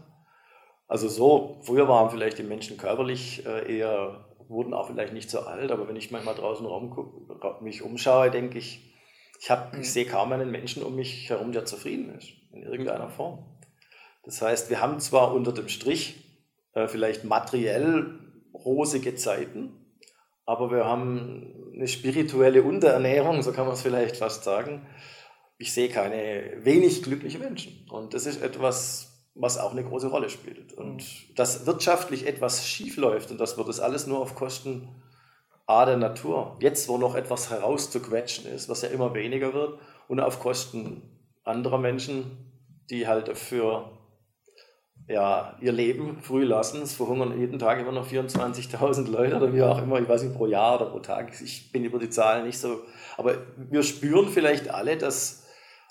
Also so, früher waren vielleicht die Menschen körperlich äh, eher, wurden auch vielleicht nicht so alt, aber wenn ich manchmal draußen mich umschaue, denke ich, Ich, hab, ich sehe kaum einen Menschen um mich herum, der zufrieden ist, in irgendeiner Form. Das heißt, wir haben zwar unter dem Strich äh, vielleicht materiell rosige Zeiten, aber wir haben eine spirituelle Unterernährung, so kann man es vielleicht fast sagen. Ich sehe keine wenig glückliche Menschen. Und das ist etwas, was auch eine große Rolle spielt. Und mhm. dass wirtschaftlich etwas schief läuft und das wird das alles nur auf Kosten A der Natur, jetzt wo noch etwas herauszuquetschen ist, was ja immer weniger wird, und auf Kosten anderer Menschen, die halt dafür ja, ihr Leben früh lassen. Es verhungern jeden Tag immer noch 24.000 Leute oder wie auch immer, ich weiß nicht, pro Jahr oder pro Tag. Ich bin über die Zahlen nicht so. Aber wir spüren vielleicht alle, dass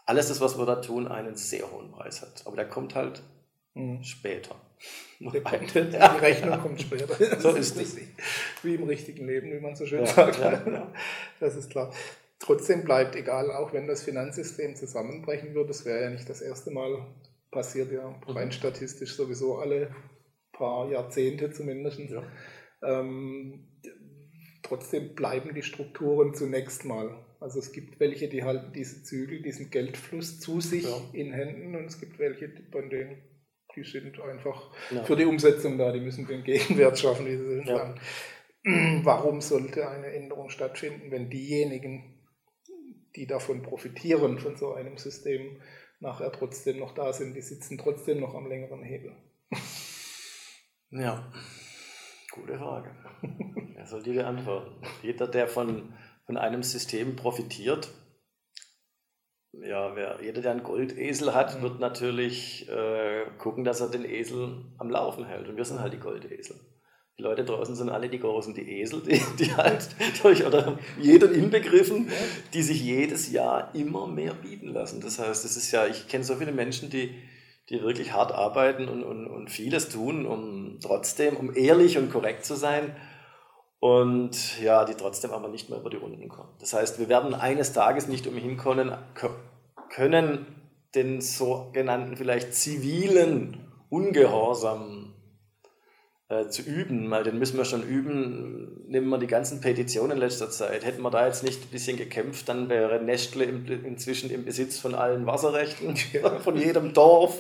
alles das, was wir da tun, einen sehr hohen Preis hat. Aber der kommt halt mhm. später. Kommt, die Rechnung kommt später. So ist es. Wie im richtigen Leben, wie man so schön ja, sagt. Ja. Das ist klar. Trotzdem bleibt egal, auch wenn das Finanzsystem zusammenbrechen würde, das wäre ja nicht das erste Mal, passiert ja rein mhm. statistisch sowieso alle paar Jahrzehnte zumindest. Ähm, trotzdem bleiben die Strukturen zunächst mal. Also es gibt welche, die halten diese Zügel, diesen Geldfluss zu sich in Händen und es gibt welche, bei denen die sind einfach ja. für die Umsetzung da, die müssen den Gegenwert schaffen, wie sie sagen. Warum sollte eine Änderung stattfinden, wenn diejenigen, die davon profitieren, von so einem System, nachher trotzdem noch da sind. Die sitzen trotzdem noch am längeren Hebel. Ja, gute Frage. Wer soll die beantworten? Jeder, der von, von einem System profitiert, ja, wer, jeder, der einen Goldesel hat, mhm. wird natürlich äh, gucken, dass er den Esel am Laufen hält. Und wir sind halt die Goldesel. Die Leute draußen sind alle die großen, die Esel, die, die halt durch, oder jeder inbegriffen, die sich jedes Jahr immer mehr bieten lassen. Das heißt, das ist ja, ich kenne so viele Menschen, die, die wirklich hart arbeiten und, und, und vieles tun, um trotzdem, um ehrlich und korrekt zu sein und ja, die trotzdem aber nicht mehr über die Runden kommen. Das heißt, wir werden eines Tages nicht umhin können, können den sogenannten vielleicht zivilen Ungehorsam äh, zu üben, weil den müssen wir schon üben. Nehmen wir die ganzen Petitionen in letzter Zeit. Hätten wir da jetzt nicht ein bisschen gekämpft, dann wäre Nestle inzwischen im Besitz von allen Wasserrechten, von jedem Dorf.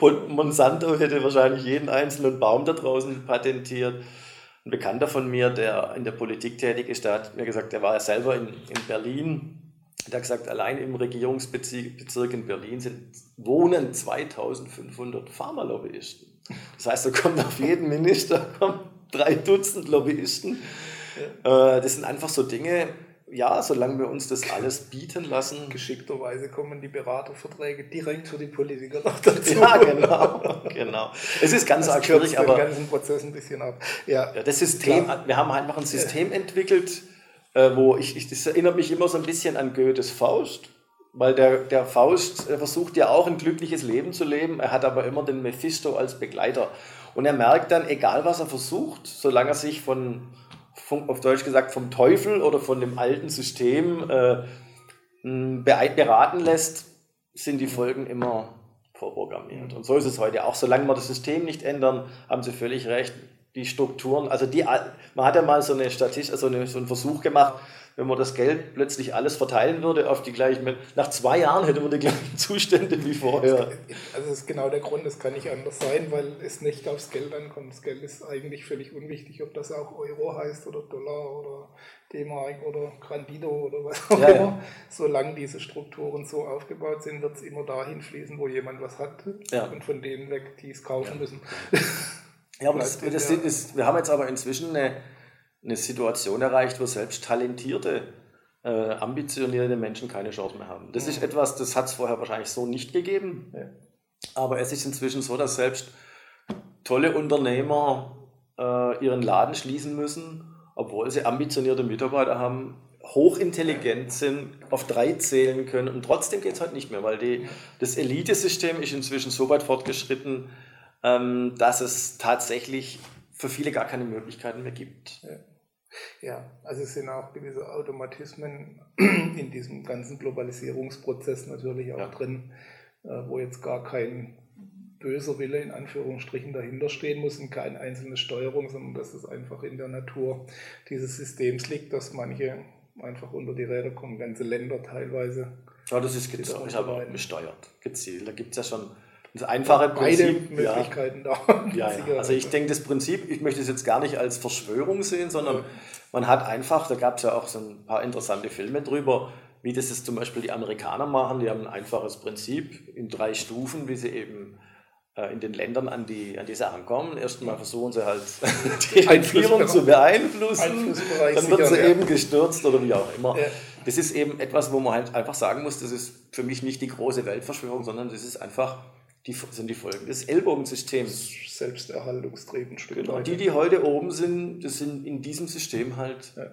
Monsanto hätte wahrscheinlich jeden einzelnen Baum da draußen patentiert. Ein Bekannter von mir, der in der Politik tätig ist, der hat mir gesagt, der war ja selber in, in Berlin der hat gesagt, allein im Regierungsbezirk in Berlin sind, wohnen 2500 Pharmalobbyisten. Das heißt, da kommen auf jeden Minister kommen drei Dutzend Lobbyisten. Ja. Äh, das sind einfach so Dinge, ja, solange wir uns das alles bieten lassen. Geschickterweise kommen die Beraterverträge direkt für die Politiker noch dazu. Ja, genau. genau. Es ist ganz arg schwierig, aber. den ganzen Prozess ein bisschen ab. Ja, ja das System, Klar. wir haben einfach ein System entwickelt, äh, wo ich, ich, das erinnert mich immer so ein bisschen an Goethes Faust. Weil der, der Faust versucht ja auch ein glückliches Leben zu leben, er hat aber immer den Mephisto als Begleiter. Und er merkt dann, egal was er versucht, solange er sich von, von auf Deutsch gesagt, vom Teufel oder von dem alten System äh, beraten lässt, sind die Folgen immer vorprogrammiert. Und so ist es heute auch. Solange wir das System nicht ändern, haben Sie völlig recht, die Strukturen, also die, man hat ja mal so eine Statistik, also eine, so einen Versuch gemacht, wenn man das Geld plötzlich alles verteilen würde auf die gleichen, nach zwei Jahren hätte man die gleichen Zustände wie vorher. Also das ist genau der Grund, es kann nicht anders sein, weil es nicht aufs Geld ankommt. Das Geld ist eigentlich völlig unwichtig, ob das auch Euro heißt oder Dollar oder D-Mark oder Grandino oder was auch ja, immer. Ja. Solange diese Strukturen so aufgebaut sind, wird es immer dahin fließen, wo jemand was hat ja. und von denen weg, die es kaufen müssen. Ja, aber das, das, das, wir haben jetzt aber inzwischen eine, eine Situation erreicht, wo selbst talentierte, äh, ambitionierte Menschen keine Chance mehr haben. Das ist etwas, das hat es vorher wahrscheinlich so nicht gegeben. Aber es ist inzwischen so, dass selbst tolle Unternehmer äh, ihren Laden schließen müssen, obwohl sie ambitionierte Mitarbeiter haben, hochintelligent sind, auf drei zählen können und trotzdem geht es halt nicht mehr, weil die, das Elitesystem ist inzwischen so weit fortgeschritten, ähm, dass es tatsächlich für viele gar keine Möglichkeiten mehr gibt. Ja. Ja, also es sind auch gewisse Automatismen in diesem ganzen Globalisierungsprozess natürlich auch ja. drin, äh, wo jetzt gar kein böser Wille in Anführungsstrichen dahinter stehen muss und keine einzelne Steuerung, sondern dass es einfach in der Natur dieses Systems liegt, dass manche einfach unter die Räder kommen, ganze Länder teilweise. Ja, das ist ist aber gesteuert, gezielt. Da gibt es ja schon das einfache Prinzip. Beide Möglichkeiten ja. da. Ja, ja. Also ich denke, das Prinzip, ich möchte es jetzt gar nicht als Verschwörung sehen, sondern ja. man hat einfach, da gab es ja auch so ein paar interessante Filme drüber, wie das jetzt zum Beispiel die Amerikaner machen. Die haben ein einfaches Prinzip in drei Stufen, wie sie eben äh, in den Ländern an die, an die Sachen kommen. Erstmal versuchen sie halt die Regierung zu beeinflussen, dann wird sie eben gestürzt oder wie auch immer. Ja. Das ist eben etwas, wo man halt einfach sagen muss, das ist für mich nicht die große Weltverschwörung, sondern das ist einfach die sind die Folgen des Ellbogensystems. Selbsterhaltungstreten. Genau. Die, die heute oben sind, das sind in diesem System halt ja.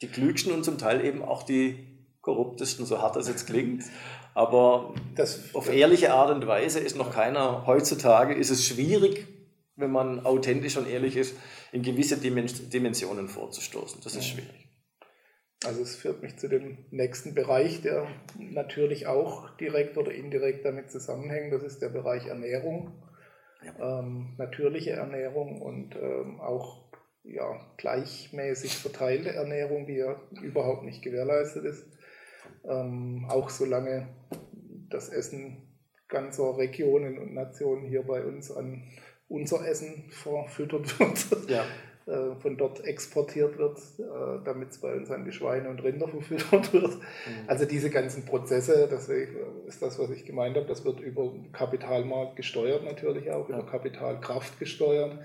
die klügsten und zum Teil eben auch die korruptesten, so hart das jetzt klingt. Aber das, auf ehrliche Art und Weise ist noch keiner, heutzutage ist es schwierig, wenn man authentisch und ehrlich ist, in gewisse Dimensionen vorzustoßen. Das ist schwierig. Also es führt mich zu dem nächsten Bereich, der natürlich auch direkt oder indirekt damit zusammenhängt. Das ist der Bereich Ernährung, ja. ähm, natürliche Ernährung und ähm, auch ja, gleichmäßig verteilte Ernährung, die ja überhaupt nicht gewährleistet ist. Ähm, auch solange das Essen ganzer Regionen und Nationen hier bei uns an unser Essen verfüttert wird. Ja. Äh, von dort exportiert wird, äh, damit es bei uns an die Schweine und Rinder verfüttert wird. Mhm. Also diese ganzen Prozesse, das ist das, was ich gemeint habe, das wird über Kapitalmarkt gesteuert natürlich auch, ja. über Kapitalkraft gesteuert.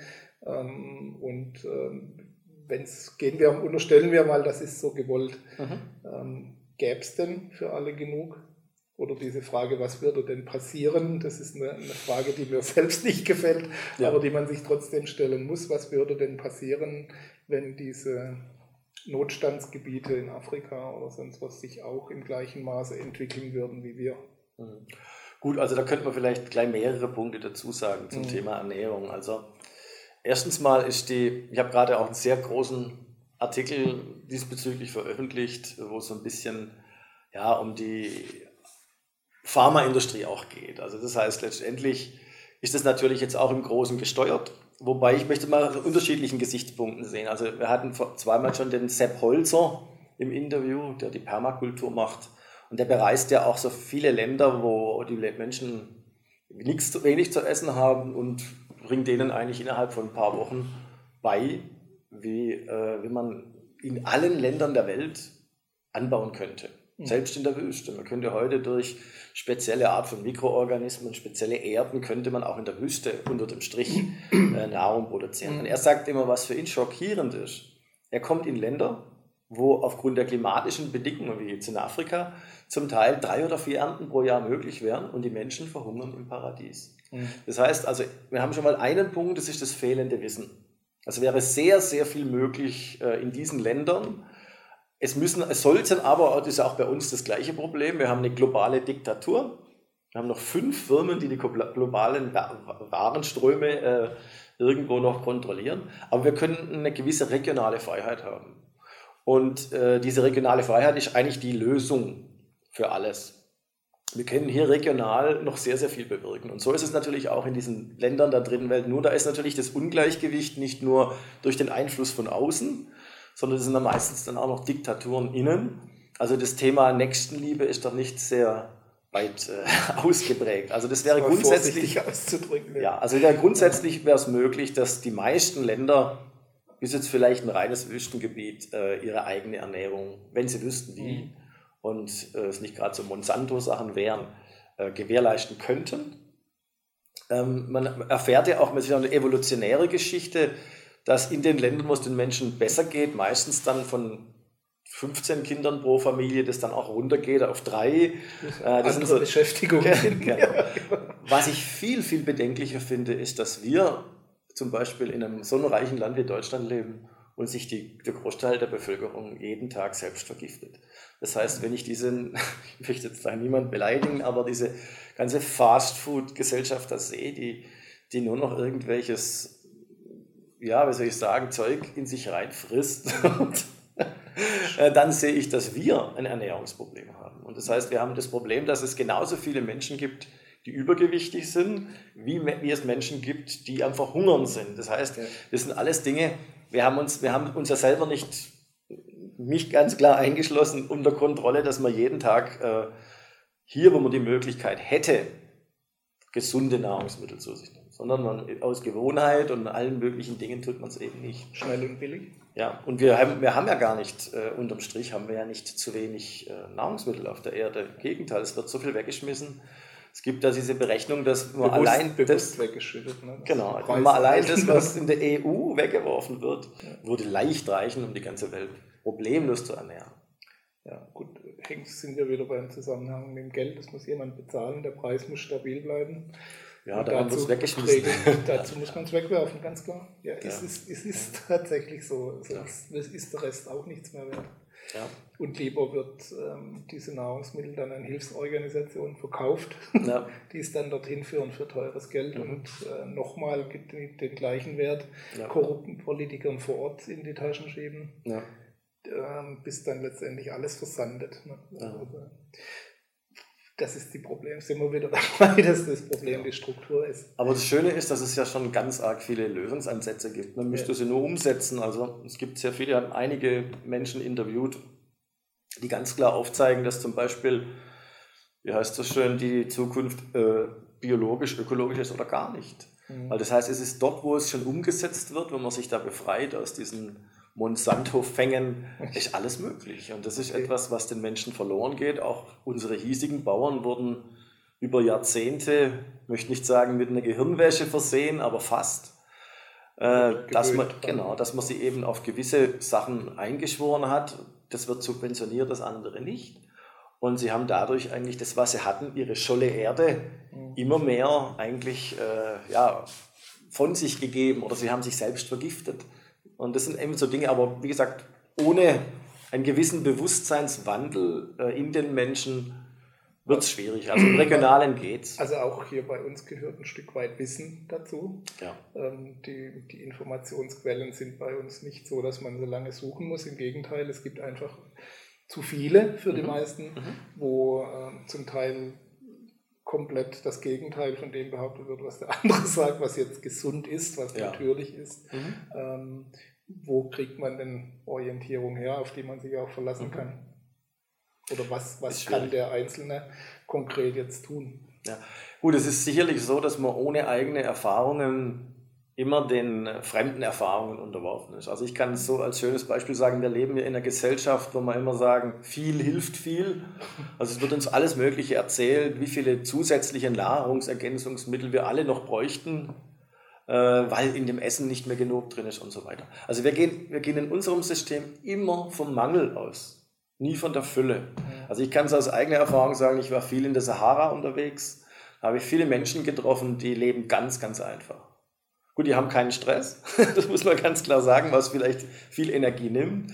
Ähm, und ähm, wenn es gehen wir, unterstellen wir mal, das ist so gewollt, mhm. Ähm, gäbe es denn für alle genug? Oder diese Frage, was würde denn passieren? Das ist eine, eine Frage, die mir selbst nicht gefällt, ja. aber die man sich trotzdem stellen muss. Was würde denn passieren, wenn diese Notstandsgebiete in Afrika oder sonst was sich auch im gleichen Maße entwickeln würden wie wir? Mhm. Gut, also da könnte man vielleicht gleich mehrere Punkte dazu sagen zum mhm. Thema Ernährung. Also erstens mal ist die, ich habe gerade auch einen sehr großen Artikel diesbezüglich veröffentlicht, wo es so ein bisschen ja, um die Pharmaindustrie auch geht. Also das heißt, letztendlich ist das natürlich jetzt auch im Großen gesteuert. Wobei ich möchte mal unterschiedlichen Gesichtspunkten sehen. Also wir hatten zweimal schon den Sepp Holzer im Interview, der die Permakultur macht. Und der bereist ja auch so viele Länder, wo die Menschen nichts, wenig zu essen haben und bringt denen eigentlich innerhalb von ein paar Wochen bei, wie, äh, wie man in allen Ländern der Welt anbauen könnte. Mhm. Selbst in der Wüste. Man könnte heute durch spezielle Art von Mikroorganismen, spezielle Erden, könnte man auch in der Wüste unter dem Strich äh, Nahrung produzieren. Mhm. Und er sagt immer, was für ihn schockierend ist. Er kommt in Länder, wo aufgrund der klimatischen Bedingungen, wie jetzt in Afrika, zum Teil drei oder vier Ernten pro Jahr möglich wären und die Menschen verhungern im Paradies. Mhm. Das heißt also, wir haben schon mal einen Punkt, das ist das fehlende Wissen. Also wäre sehr, sehr viel möglich äh, in diesen Ländern, es müssen, es sollten aber, das ist auch bei uns das gleiche Problem, wir haben eine globale Diktatur. Wir haben noch fünf Firmen, die die globalen Warenströme äh, irgendwo noch kontrollieren. Aber wir können eine gewisse regionale Freiheit haben. Und äh, diese regionale Freiheit ist eigentlich die Lösung für alles. Wir können hier regional noch sehr, sehr viel bewirken. Und so ist es natürlich auch in diesen Ländern der dritten Welt. Nur da ist natürlich das Ungleichgewicht nicht nur durch den Einfluss von außen, sondern es sind dann meistens dann auch noch Diktaturen innen. Also das Thema Nächstenliebe ist doch nicht sehr weit äh, ausgeprägt. Also das wäre grundsätzlich auszudrücken. Ja, also ja, grundsätzlich wäre es möglich, dass die meisten Länder bis jetzt vielleicht ein reines Wüstengebiet äh, ihre eigene Ernährung, wenn sie wüssten wie mhm. und äh, es nicht gerade so Monsanto-Sachen wären, äh, gewährleisten könnten. Ähm, man erfährt ja auch mit einer evolutionäre Geschichte, dass in den Ländern, wo es den Menschen besser geht, meistens dann von 15 Kindern pro Familie, das dann auch runtergeht auf drei. Äh, das sind so Beschäftigung. ja. Was ich viel, viel bedenklicher finde, ist, dass wir zum Beispiel in einem so reichen Land wie Deutschland leben und sich die, der Großteil der Bevölkerung jeden Tag selbst vergiftet. Das heißt, wenn ich diesen, ich möchte jetzt da niemand beleidigen, aber diese ganze Fast-Food-Gesellschaft da sehe, die, die nur noch irgendwelches ja, wie soll ich sagen, Zeug in sich reinfrisst, äh, dann sehe ich, dass wir ein Ernährungsproblem haben. Und das heißt, wir haben das Problem, dass es genauso viele Menschen gibt, die übergewichtig sind, wie, wie es Menschen gibt, die einfach hungern sind. Das heißt, das sind alles Dinge, wir haben uns, wir haben uns ja selber nicht mich ganz klar eingeschlossen, unter Kontrolle, dass man jeden Tag äh, hier, wo man die Möglichkeit hätte, gesunde Nahrungsmittel zu sich nimmt. Sondern man, aus Gewohnheit und allen möglichen Dingen tut man es eben nicht. Schnell und billig. Ja, und wir haben, wir haben ja gar nicht, äh, unterm Strich haben wir ja nicht zu wenig äh, Nahrungsmittel auf der Erde. Im Gegenteil, es wird so viel weggeschmissen. Es gibt da diese Berechnung, dass man bewusst, allein bewusst das, weggeschüttet. Ne? Genau, man allein das, was in der EU weggeworfen wird, ja. würde leicht reichen, um die ganze Welt problemlos zu ernähren. Ja, gut, hängt sind wir wieder beim Zusammenhang mit dem Geld. Das muss jemand bezahlen, der Preis muss stabil bleiben. Ja, da muss weggeschmissen. dazu muss man es wegwerfen, ganz klar. Ja, ja. Es, ist, es ist tatsächlich so. Sonst ja. ist der Rest auch nichts mehr wert. Ja. Und lieber wird ähm, diese Nahrungsmittel dann an Hilfsorganisationen verkauft, ja. die es dann dorthin führen für teures Geld mhm. und äh, nochmal den, den, gleichen Wert ja. korrupten Politikern vor Ort in die Taschen schieben, ähm, bis dann letztendlich alles versandet. Ne? Also, das ist die Problem, sind wir wieder dabei, dass das Problem die Struktur ist. Aber das Schöne ist, dass es ja schon ganz arg viele Lösungsansätze gibt. Man müsste ja. sie nur umsetzen. Also es gibt sehr viele, haben einige Menschen interviewt, die ganz klar aufzeigen, dass zum Beispiel, wie heißt das schön, die Zukunft äh, biologisch, ökologisch ist oder gar nicht. Mhm. Weil das heißt, es ist dort, wo es schon umgesetzt wird, wenn man sich da befreit aus diesen Monsanto-Fängen, ist alles möglich. Und das ist okay. etwas, was den Menschen verloren geht. Auch unsere hiesigen Bauern wurden über Jahrzehnte, möchte nicht sagen mit einer Gehirnwäsche versehen, aber fast. Äh, dass, man, genau, dass man sie eben auf gewisse Sachen eingeschworen hat. Das wird subventioniert, das andere nicht. Und sie haben dadurch eigentlich das, was sie hatten, ihre Scholle Erde, mhm. immer mehr eigentlich äh, ja, von sich gegeben oder sie haben sich selbst vergiftet. Und das sind eben so Dinge, aber wie gesagt, ohne einen gewissen Bewusstseinswandel äh, in den Menschen wird es schwierig. Also im Regionalen geht es. Also auch hier bei uns gehört ein Stück weit Wissen dazu. Ja. Ähm, die, die Informationsquellen sind bei uns nicht so, dass man so lange suchen muss. Im Gegenteil, es gibt einfach zu viele für die mhm. meisten, mhm. wo äh, zum Teil komplett das Gegenteil von dem behauptet wird, was der andere sagt, was jetzt gesund ist, was ja. natürlich ist. Mhm. Ähm, wo kriegt man denn Orientierung her, auf die man sich auch verlassen mhm. kann? Oder was, was kann der Einzelne konkret jetzt tun? Ja. Gut, es ist sicherlich so, dass man ohne eigene Erfahrungen immer den fremden Erfahrungen unterworfen ist. Also ich kann es so als schönes Beispiel sagen, wir leben ja in einer Gesellschaft, wo wir immer sagen, viel hilft viel. Also es wird uns alles Mögliche erzählt, wie viele zusätzliche Nahrungsergänzungsmittel wir alle noch bräuchten, weil in dem Essen nicht mehr genug drin ist und so weiter. Also wir gehen, wir gehen in unserem System immer vom Mangel aus, nie von der Fülle. Also ich kann es aus eigener Erfahrung sagen, ich war viel in der Sahara unterwegs, da habe ich viele Menschen getroffen, die leben ganz, ganz einfach. Gut, die haben keinen Stress, das muss man ganz klar sagen, was vielleicht viel Energie nimmt.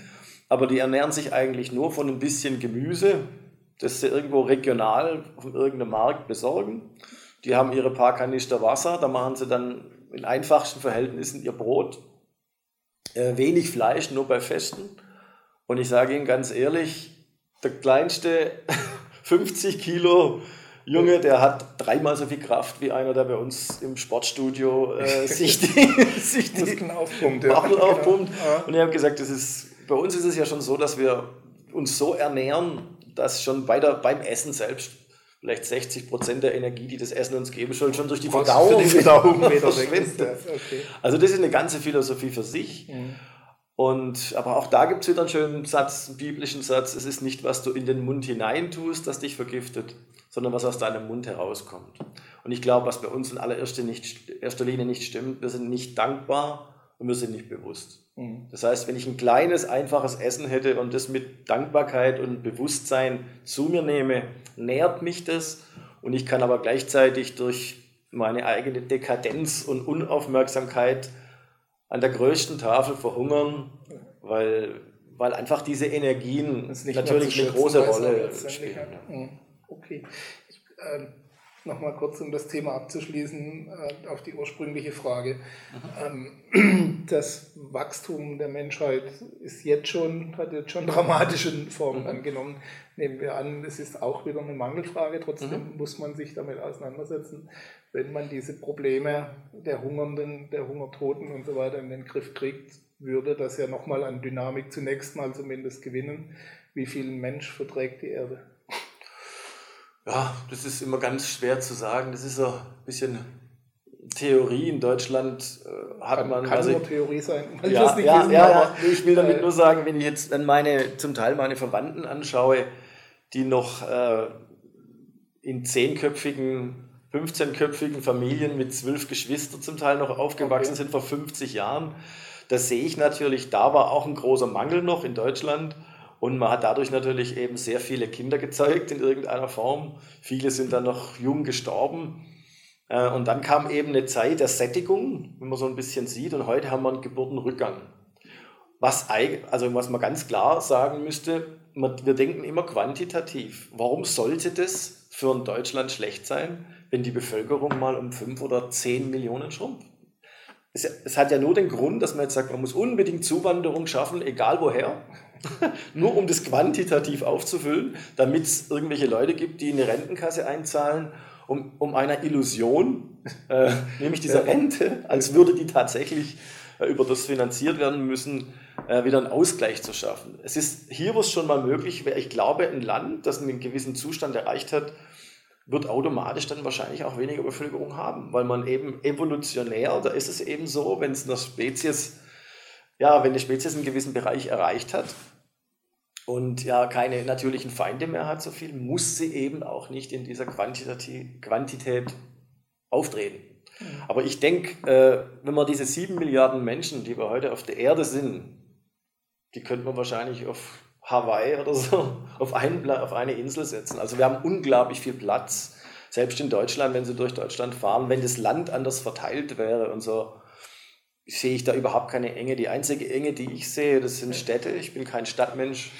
Aber die ernähren sich eigentlich nur von ein bisschen Gemüse, das sie irgendwo regional von irgendeinem Markt besorgen. Die haben ihre paar Kanister Wasser, da machen sie dann in einfachsten Verhältnissen ihr Brot. Äh, wenig Fleisch, nur bei Festen. Und ich sage Ihnen ganz ehrlich, der kleinste 50 Kilo Junge, der hat dreimal so viel Kraft wie einer, der bei uns im Sportstudio äh, sich die, sich die aufpumpt. Ja. aufpumpt. Genau. Und ich habe gesagt, das ist, bei uns ist es ja schon so, dass wir uns so ernähren, dass schon bei der, beim Essen selbst vielleicht 60 Prozent der Energie, die das Essen uns geben soll, schon durch die Verdauung, die Verdauung verschwindet. Okay. Also das ist eine ganze Philosophie für sich. Mhm. Und, aber auch da gibt es wieder einen schönen Satz, einen biblischen Satz, es ist nicht, was du in den Mund hineintust, das dich vergiftet, sondern was aus deinem Mund herauskommt. Und ich glaube, was bei uns in allererster nicht, erster Linie nicht stimmt, wir sind nicht dankbar und wir sind nicht bewusst. Mhm. Das heißt, wenn ich ein kleines, einfaches Essen hätte und das mit Dankbarkeit und Bewusstsein zu mir nehme, nährt mich das und ich kann aber gleichzeitig durch meine eigene Dekadenz und Unaufmerksamkeit an der größten Tafel verhungern, weil, weil einfach diese Energien natürlich eine große Rolle spielen. Mhm. Okay. äh, Nochmal kurz, um das Thema abzuschließen, äh, auf die ursprüngliche Frage. Ähm, das Wachstum der Menschheit ist jetzt schon, hat jetzt schon dramatische Formen mhm. angenommen. Nehmen wir an, es ist auch wieder eine Mangelfrage, trotzdem mhm. muss man sich damit auseinandersetzen, wenn man diese Probleme der Hungernden, der Hungertoten und so weiter in den Griff kriegt, würde das ja nochmal an Dynamik zunächst mal zumindest gewinnen. Wie viel Mensch verträgt die Erde? Ja, das ist immer ganz schwer zu sagen. Das ist so ein bisschen Theorie. In Deutschland äh, hat kann, man. Kann also, nur Theorie sein. Ja, ja, wissen, ja, ja, ich will damit äh, nur sagen, wenn ich jetzt an meine, zum Teil meine Verwandten anschaue, die noch äh, in zehnköpfigen 15-köpfigen Familien mit zwölf Geschwistern zum Teil noch aufgewachsen okay. sind vor 50 Jahren. Da sehe ich natürlich, da war auch ein großer Mangel noch in Deutschland. Und man hat dadurch natürlich eben sehr viele Kinder gezeugt in irgendeiner Form. Viele sind dann noch jung gestorben. Äh, und dann kam eben eine Zeit der Sättigung, wenn man so ein bisschen sieht. Und heute haben wir einen Geburtenrückgang. Was, also was man ganz klar sagen müsste, wir denken immer quantitativ. Warum sollte das für ein Deutschland schlecht sein, wenn die Bevölkerung mal um fünf oder zehn Millionen schrumpft? Es, es hat ja nur den Grund, dass man jetzt sagt, man muss unbedingt Zuwanderung schaffen, egal woher. Nur um das quantitativ aufzufüllen, damit es irgendwelche Leute gibt, die eine Rentenkasse einzahlen, um, um einer Illusion, äh, nämlich dieser Rente, als würde die tatsächlich äh, über das finanziert werden müssen, äh, wieder einen Ausgleich zu schaffen. Es ist hier, wo es schon mal möglich wäre, ich glaube, ein Land, das einen gewissen Zustand erreicht hat, wird automatisch dann wahrscheinlich auch weniger Bevölkerung haben, weil man eben evolutionär, da ist es eben so, wenn es einer Spezies ja, wenn eine Spezies einen gewissen Bereich erreicht hat und ja keine natürlichen Feinde mehr hat, so viel, muss sie eben auch nicht in dieser Quantität auftreten. Mhm. Aber ich denke, äh, wenn man diese sieben Milliarden Menschen, die wir heute auf der Erde sind, die könnte man wahrscheinlich auf Hawaii oder so auf, ein, auf eine Insel setzen. Also wir haben unglaublich viel Platz. Selbst in Deutschland, wenn Sie durch Deutschland fahren, wenn das Land anders verteilt wäre und so, sehe ich da überhaupt keine Enge. Die einzige Enge, die ich sehe, das sind Städte. Ich bin kein Stadtmensch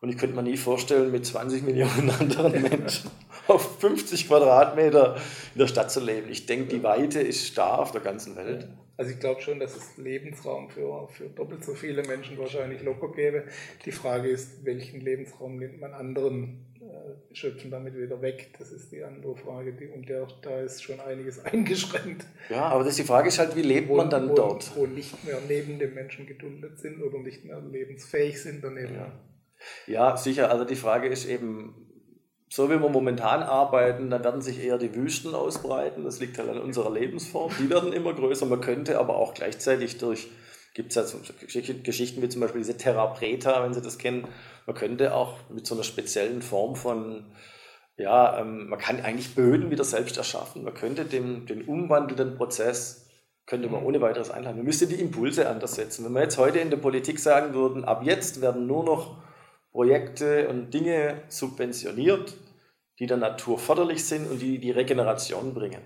und ich könnte mir nie vorstellen, mit 20 Millionen anderen Menschen auf 50 Quadratmeter in der Stadt zu leben. Ich denke, die Weite ist da auf der ganzen Welt. Also ich glaube schon, dass es Lebensraum für, für doppelt so viele Menschen wahrscheinlich locker gäbe. Die Frage ist, welchen Lebensraum nimmt man anderen schöpfen damit wieder weg? Das ist die andere Frage, die, und der, da ist schon einiges eingeschränkt. Ja, aber das, die Frage ist halt, wie lebt wo, man dann wo, dort? Wo nicht mehr neben dem Menschen geduldet sind oder nicht mehr lebensfähig sind daneben. Ja. ja, sicher. Also die Frage ist eben, so wie wir momentan arbeiten, dann werden sich eher die Wüsten ausbreiten. Das liegt halt an unserer Lebensform. Die werden immer größer. Man könnte aber auch gleichzeitig durch gibt es ja so Geschichten wie zum Beispiel diese Terra Preta, wenn Sie das kennen. Man könnte auch mit so einer speziellen Form von, ja, ähm, man kann eigentlich Böden wieder selbst erschaffen. Man könnte den, den umwandelnden Prozess, könnte man mhm. ohne weiteres einleiten. Man müsste die Impulse anders setzen. Wenn wir jetzt heute in der Politik sagen würden, ab jetzt werden nur noch Projekte und Dinge subventioniert, die der Natur förderlich sind und die die Regeneration bringen.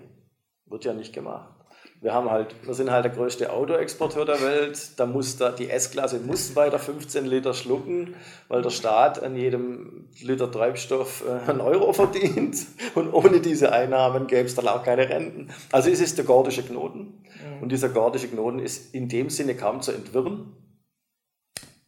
Wird ja nicht gemacht. Wir, haben halt, wir sind halt der größte Autoexporteur der Welt. Da muss da, die S-Klasse muss weiter 15 Liter schlucken, weil der Staat an jedem Liter Treibstoff äh, einen Euro verdient. Und ohne diese Einnahmen gäbe es dann auch keine Renten. Also es ist der gordische Knoten. Mhm. Und dieser gordische Knoten ist in dem Sinne kaum zu entwirren.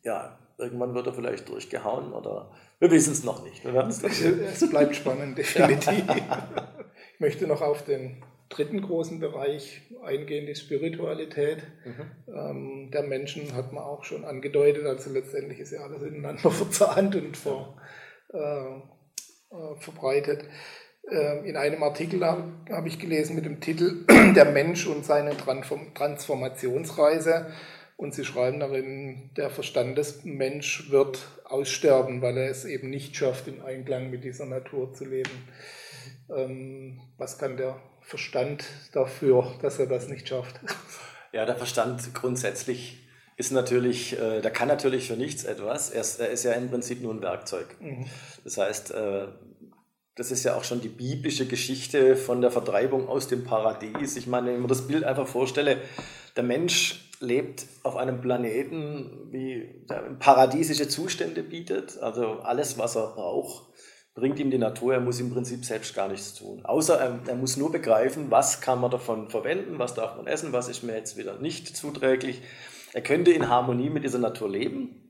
Ja, irgendwann wird er vielleicht durchgehauen oder wir wissen es noch nicht. es bleibt spannend, definitiv. ich möchte noch auf den dritten großen Bereich eingehen, die Spiritualität mhm. ähm, der Menschen, hat man auch schon angedeutet. Also letztendlich ist ja alles ineinander verzahnt und ver, äh, äh, verbreitet. Äh, in einem Artikel habe hab ich gelesen mit dem Titel Der Mensch und seine Transformationsreise. Und sie schreiben darin, der Verstandesmensch wird aussterben, weil er es eben nicht schafft, in Einklang mit dieser Natur zu leben. Ähm, was kann der Verstand dafür, dass er das nicht schafft? Ja, der Verstand grundsätzlich ist natürlich, äh, der kann natürlich für nichts etwas. Er ist, er ist ja im Prinzip nur ein Werkzeug. Mhm. Das heißt, äh, das ist ja auch schon die biblische Geschichte von der Vertreibung aus dem Paradies. Ich meine, wenn ich mir das Bild einfach vorstelle, der Mensch lebt auf einem Planeten, wie der paradiesische Zustände bietet, also alles, was er braucht bringt ihm die Natur, er muss im Prinzip selbst gar nichts tun. Außer er, er, muss nur begreifen, was kann man davon verwenden, was darf man essen, was ist mir jetzt wieder nicht zuträglich. Er könnte in Harmonie mit dieser Natur leben,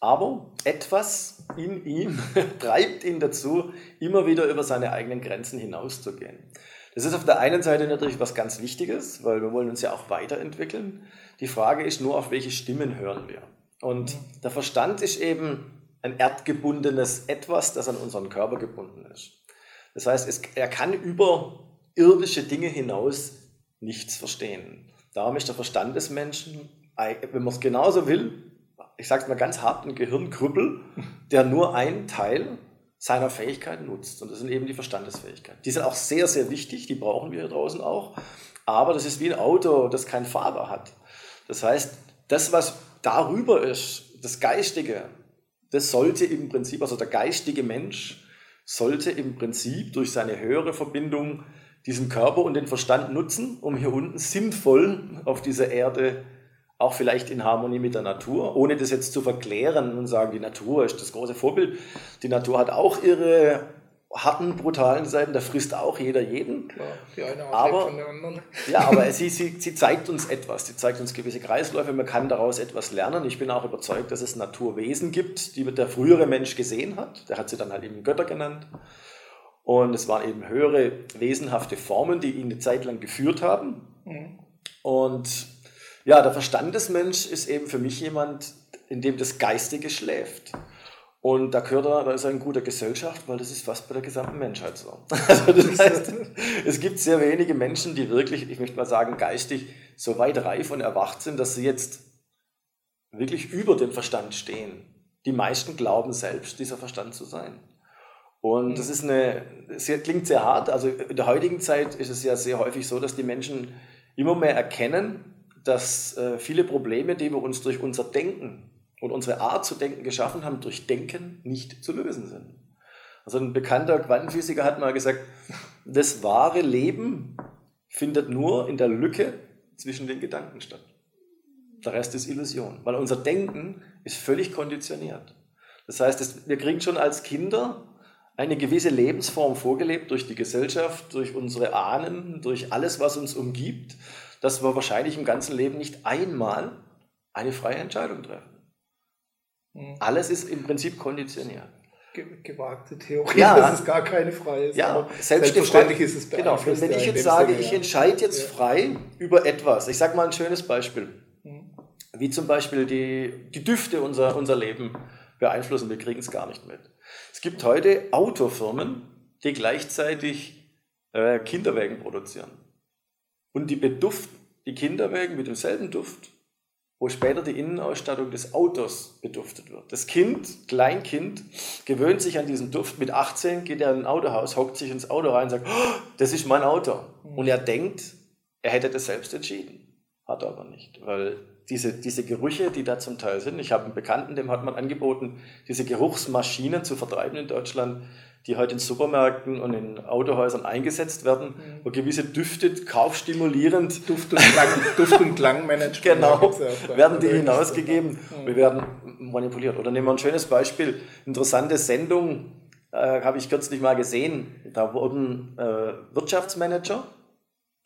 aber etwas in ihm treibt ihn dazu, immer wieder über seine eigenen Grenzen hinauszugehen. Das ist auf der einen Seite natürlich was ganz Wichtiges, weil wir wollen uns ja auch weiterentwickeln. Die Frage ist nur, auf welche Stimmen hören wir. Und der Verstand ist eben ein erdgebundenes Etwas, das an unseren Körper gebunden ist. Das heißt, es, er kann über irdische Dinge hinaus nichts verstehen. Darum ist der Verstand des Menschen, wenn man es genauso will, ich sage es mal ganz hart, ein Gehirnkrüppel, der nur einen Teil seiner Fähigkeiten nutzt. Und das sind eben die Verstandesfähigkeiten. Die sind auch sehr, sehr wichtig, die brauchen wir hier draußen auch. Aber das ist wie ein Auto, das keinen Fahrer hat. Das heißt, das, was darüber ist, das Geistige, das sollte im Prinzip, also der geistige Mensch, sollte im Prinzip durch seine höhere Verbindung diesen Körper und den Verstand nutzen, um hier unten sinnvoll auf dieser Erde auch vielleicht in Harmonie mit der Natur, ohne das jetzt zu verklären und sagen, die Natur ist das große Vorbild. Die Natur hat auch ihre harten, brutalen Seiten, da frisst auch jeder jeden. Klar, die eine Art aber, von der anderen. Ja, aber sie, sie, sie zeigt uns etwas, sie zeigt uns gewisse Kreisläufe, man kann daraus etwas lernen. Ich bin auch überzeugt, dass es Naturwesen gibt, die der frühere Mensch gesehen hat. Der hat sie dann halt eben Götter genannt. Und es waren eben höhere, wesenhafte Formen, die ihn eine Zeit lang geführt haben. Mhm. Und ja, der Verstandesmensch ist eben für mich jemand, in dem das Geistige schläft. Und da gehört er, da ist er in guter Gesellschaft, weil das ist fast bei der gesamten Menschheit so. Also das heißt, es gibt sehr wenige Menschen, die wirklich, ich möchte mal sagen, geistig so weit reif und erwacht sind, dass sie jetzt wirklich über dem Verstand stehen. Die meisten glauben selbst, dieser Verstand zu sein. Und das ist eine, das klingt sehr hart. Also in der heutigen Zeit ist es ja sehr häufig so, dass die Menschen immer mehr erkennen, dass äh, viele Probleme, die wir uns durch unser Denken und unsere Art zu denken geschaffen haben, durch Denken nicht zu lösen sind. Also ein bekannter Quantenphysiker hat mal gesagt, das wahre Leben findet nur in der Lücke zwischen den Gedanken statt. Der Rest ist Illusion, weil unser Denken ist völlig konditioniert. Das heißt, wir kriegen schon als Kinder eine gewisse Lebensform vorgelebt durch die Gesellschaft, durch unsere Ahnen, durch alles, was uns umgibt dass wir wahrscheinlich im ganzen Leben nicht einmal eine freie Entscheidung treffen. Mhm. Alles ist im Prinzip konditioniert. gewagte Theorie, ja. dass es gar keine freie ist. Ja, selbstverständlich ist es Genau, wenn ich jetzt sage, Sinne, ich entscheide jetzt ja. frei über etwas, ich sage mal ein schönes Beispiel, mhm. wie zum Beispiel die, die Düfte unser, unser Leben beeinflussen, wir kriegen es gar nicht mit. Es gibt heute Autofirmen, die gleichzeitig äh, Kinderwägen produzieren. Und die beduften die Kinderwägen mit demselben Duft, wo später die Innenausstattung des Autos beduftet wird. Das Kind, Kleinkind, gewöhnt sich an diesen Duft. Mit 18 geht er in ein Autohaus, hockt sich ins Auto rein und sagt, oh, das ist mein Auto. Und er denkt, er hätte das selbst entschieden. Hat er aber nicht, weil diese, diese Gerüche, die da zum Teil sind, ich habe einen Bekannten, dem hat man angeboten, diese Geruchsmaschinen zu vertreiben in Deutschland, die heute in Supermärkten und in Autohäusern eingesetzt werden, mhm. wo gewisse Düfte kaufstimulierend Duft- und, Klang, Duft und Klangmanagement genau, werden die hinausgegeben mhm. wir werden manipuliert. Oder nehmen wir ein schönes Beispiel, interessante Sendung äh, habe ich kürzlich mal gesehen, da wurden äh, Wirtschaftsmanager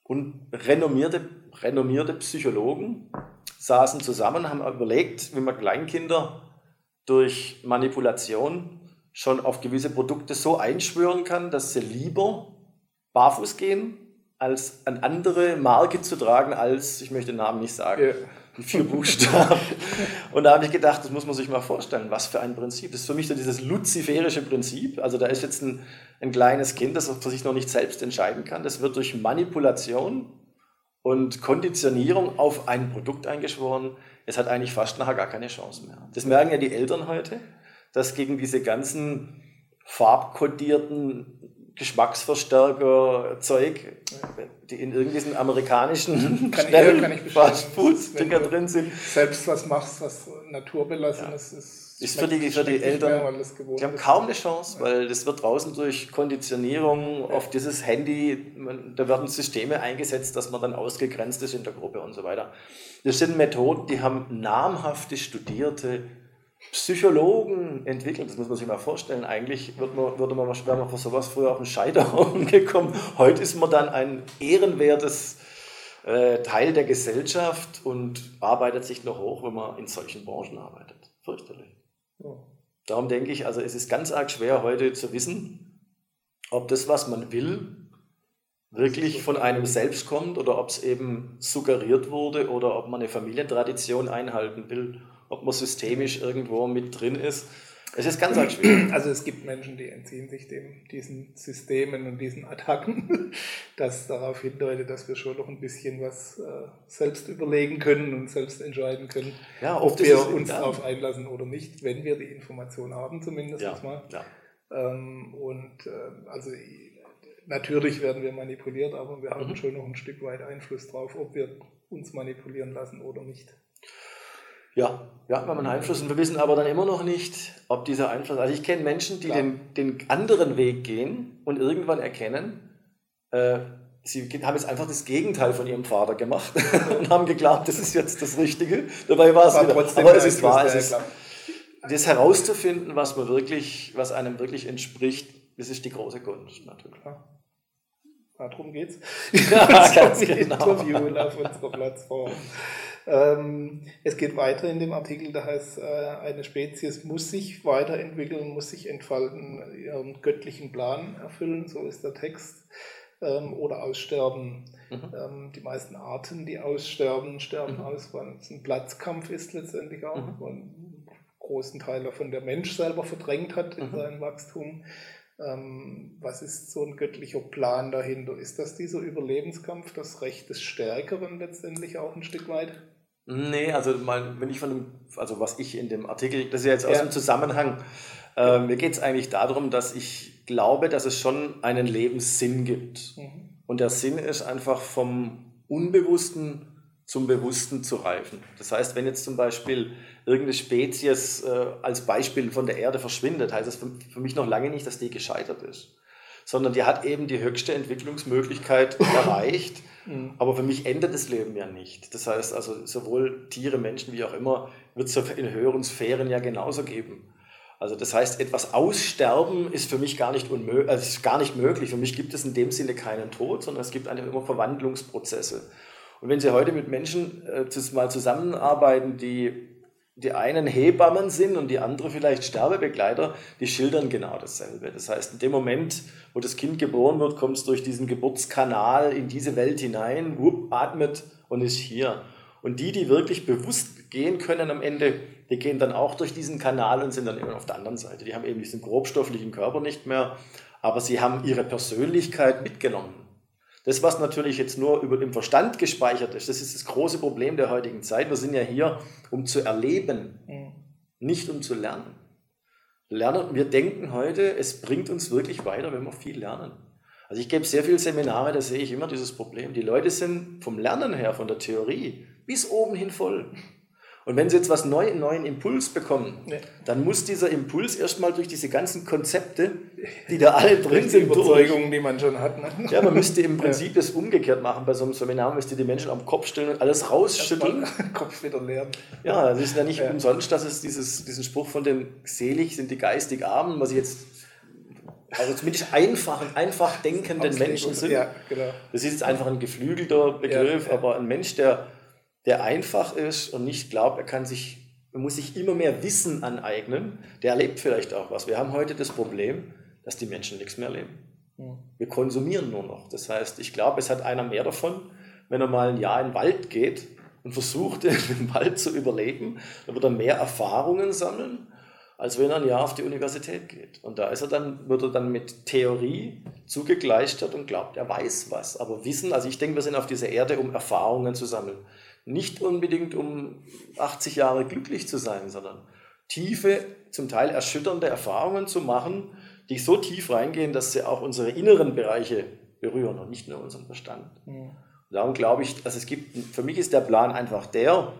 und renommierte, renommierte Psychologen saßen zusammen, haben überlegt, wie man Kleinkinder durch Manipulation schon auf gewisse Produkte so einschwören kann, dass sie lieber barfuß gehen, als eine andere Marke zu tragen, als, ich möchte den Namen nicht sagen, ja. die vier Buchstaben. Und da habe ich gedacht, das muss man sich mal vorstellen, was für ein Prinzip. Das ist für mich so dieses luziferische Prinzip. Also da ist jetzt ein, ein kleines Kind, das für sich noch nicht selbst entscheiden kann. Das wird durch Manipulation und Konditionierung auf ein Produkt eingeschworen. Es hat eigentlich fast nachher gar keine Chance mehr. Das merken ja die Eltern heute dass gegen diese ganzen farbkodierten Geschmacksverstärker-Zeug, die in irgendwelchen amerikanischen kann Stellen Fast-Food-Dinger drin sind. Selbst was machst, was naturbelassenes ja. ist. Ist für die, für die Eltern, mehr, die haben kaum eine Chance, weil das wird draußen durch Konditionierung auf dieses Handy, da werden Systeme eingesetzt, dass man dann ausgegrenzt ist in der Gruppe und so weiter. Das sind Methoden, die haben namhafte, studierte Psychologen entwickelt. Das muss man sich mal vorstellen. Eigentlich würde man, würde man, wäre man für sowas früher auf den Scheiterhaufen gekommen. Heute ist man dann ein ehrenwertes äh, Teil der Gesellschaft und arbeitet sich noch hoch, wenn man in solchen Branchen arbeitet. Fürchterlich. Ja. Darum denke ich, also es ist ganz arg schwer heute zu wissen, ob das, was man will, wirklich von einem selbst kommt oder ob es eben suggeriert wurde oder ob man eine Familientradition einhalten will, ob man systemisch irgendwo mit drin ist. Es ist ganz, ganz schwierig. Also es gibt Menschen, die entziehen sich dem, diesen Systemen und diesen Attacken, das darauf hindeutet, dass wir schon noch ein bisschen was äh, selbst überlegen können und selbst entscheiden können, ja, ob wir uns darauf einlassen oder nicht, wenn wir die Information haben zumindest ja, mal. Ja. Ähm, und äh, also natürlich werden wir manipuliert, aber wir haben mhm. schon noch ein Stück weit Einfluss drauf, ob wir uns manipulieren lassen oder nicht. Ja, ja, wir haben einen Einfluss und wir wissen aber dann immer noch nicht, ob dieser Einfluss. Also ich kenne Menschen, die den, den anderen Weg gehen und irgendwann erkennen, äh, sie haben jetzt einfach das Gegenteil von ihrem Vater gemacht und haben geglaubt, das ist jetzt das Richtige. Dabei war es wieder. Aber es ist wahr, es ist, das herauszufinden, was man wirklich, was einem wirklich entspricht, das ist die große Kunst natürlich. Ja. Darum geht's. Ja, ganz genau. Interview auf unserer Plattform. Ähm, es geht weiter in dem Artikel, da heißt, äh, eine Spezies muss sich weiterentwickeln, muss sich entfalten, ihren göttlichen Plan erfüllen, so ist der Text, ähm, oder aussterben. Mhm. Ähm, die meisten Arten, die aussterben, sterben mhm. aus, weil es ein Platzkampf ist letztendlich auch, mhm. einen großen Teil davon der Mensch selber verdrängt hat in mhm. seinem Wachstum. Ähm, was ist so ein göttlicher Plan dahinter? Ist das dieser Überlebenskampf, das Recht des Stärkeren letztendlich auch ein Stück weit? Nee, also mal, wenn ich von dem, also was ich in dem Artikel, das ist ja jetzt aus ja. dem Zusammenhang, äh, mir geht es eigentlich darum, dass ich glaube, dass es schon einen Lebenssinn gibt. Mhm. Und der Sinn ist einfach vom Unbewussten zum Bewussten zu reifen. Das heißt, wenn jetzt zum Beispiel irgendeine Spezies äh, als Beispiel von der Erde verschwindet, heißt das für, für mich noch lange nicht, dass die gescheitert ist. Sondern die hat eben die höchste Entwicklungsmöglichkeit erreicht Mhm. Aber für mich endet das Leben ja nicht. Das heißt also, sowohl Tiere, Menschen wie auch immer, wird es in höheren Sphären ja genauso geben. Also das heißt, etwas aussterben ist für mich gar nicht, unmöglich, also ist gar nicht möglich. Für mich gibt es in dem Sinne keinen Tod, sondern es gibt einfach immer Verwandlungsprozesse. Und wenn Sie heute mit Menschen äh, mal zusammenarbeiten, die die einen Hebammen sind und die andere vielleicht Sterbebegleiter, die schildern genau dasselbe. Das heißt, in dem Moment, wo das Kind geboren wird, kommt es durch diesen Geburtskanal in diese Welt hinein, wupp, atmet und ist hier. Und die, die wirklich bewusst gehen können am Ende, die gehen dann auch durch diesen Kanal und sind dann immer auf der anderen Seite. Die haben eben diesen grobstofflichen Körper nicht mehr, aber sie haben ihre Persönlichkeit mitgenommen. Das, was natürlich jetzt nur über dem Verstand gespeichert ist, das ist das große Problem der heutigen Zeit. Wir sind ja hier, um zu erleben, mhm. nicht um zu lernen. Lernen, wir denken heute, es bringt uns wirklich weiter, wenn wir viel lernen. Also ich gebe sehr viele Seminare, da sehe ich immer dieses Problem. Die Leute sind vom Lernen her, von der Theorie, bis oben hin voll. Und wenn sie jetzt was neu, einen neuen Impuls bekommen, ja. dann muss dieser Impuls erstmal durch diese ganzen Konzepte, die da alle drin sind, Überzeugungen, die man schon hat. Ne? Ja, man müsste im Prinzip ja. das umgekehrt machen bei so einem Seminar, müsste die Menschen am Kopf stellen und alles rausschütteln. Kopf wieder leeren. Ja, das ist ja nicht ja. umsonst, dass es dieses, diesen Spruch von den selig sind die geistig Armen, was ich jetzt also zumindest einfachen, einfach denkenden Menschen sind. Ja, genau. Das ist jetzt einfach ein geflügelter Begriff, aber ein Mensch, der der einfach ist und nicht glaubt, er kann sich, er muss sich immer mehr Wissen aneignen, der erlebt vielleicht auch was. Wir haben heute das Problem, dass die Menschen nichts mehr erleben. Wir konsumieren nur noch. Das heißt, ich glaube, es hat einer mehr davon, wenn er mal ein Jahr in den Wald geht und versucht, im Wald zu überleben, dann wird er mehr Erfahrungen sammeln, als wenn er ein Jahr auf die Universität geht. Und da ist er dann, wird er dann mit Theorie zugegleistert und glaubt, er weiß was. Aber Wissen, also ich denke, wir sind auf dieser Erde, um Erfahrungen zu sammeln nicht unbedingt um 80 Jahre glücklich zu sein, sondern tiefe, zum Teil erschütternde Erfahrungen zu machen, die so tief reingehen, dass sie auch unsere inneren Bereiche berühren und nicht nur unseren Verstand. Mhm. Darum glaube ich, dass es gibt, für mich ist der Plan einfach der,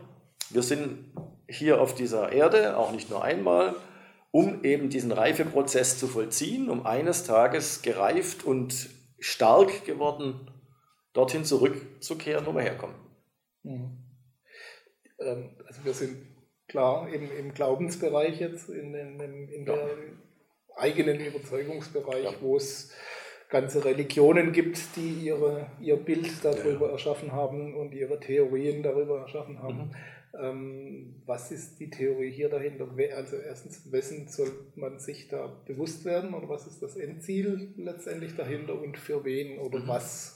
wir sind hier auf dieser Erde, auch nicht nur einmal, um eben diesen Reifeprozess zu vollziehen, um eines Tages gereift und stark geworden dorthin zurückzukehren, wo wir herkommen. Mhm. Ähm, also wir sind klar im, im Glaubensbereich jetzt, in, in, in der ja. eigenen Überzeugungsbereich, ja. wo es ganze Religionen gibt, die ihre, ihr Bild darüber ja. erschaffen haben und ihre Theorien darüber erschaffen haben. Mhm. Ähm, was ist die Theorie hier dahinter? Also erstens, wessen soll man sich da bewusst werden oder was ist das Endziel letztendlich dahinter und für wen oder mhm. was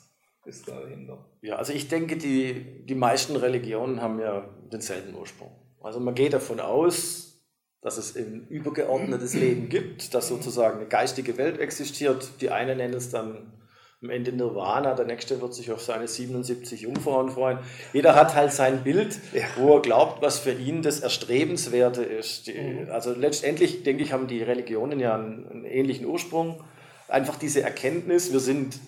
ist dahinter? Ja, also ich denke, die, die meisten Religionen haben ja denselben Ursprung. Also man geht davon aus, dass es ein übergeordnetes Leben gibt, dass sozusagen eine geistige Welt existiert. Die eine nennen es dann am Ende Nirvana, der nächste wird sich auf seine 77 Jungfrauen freuen. Jeder hat halt sein Bild, wo er glaubt, was für ihn das Erstrebenswerte ist. Die, mhm. also letztendlich, denke ich, haben die Religionen ja einen, einen ähnlichen Ursprung. Einfach diese Erkenntnis, wir sind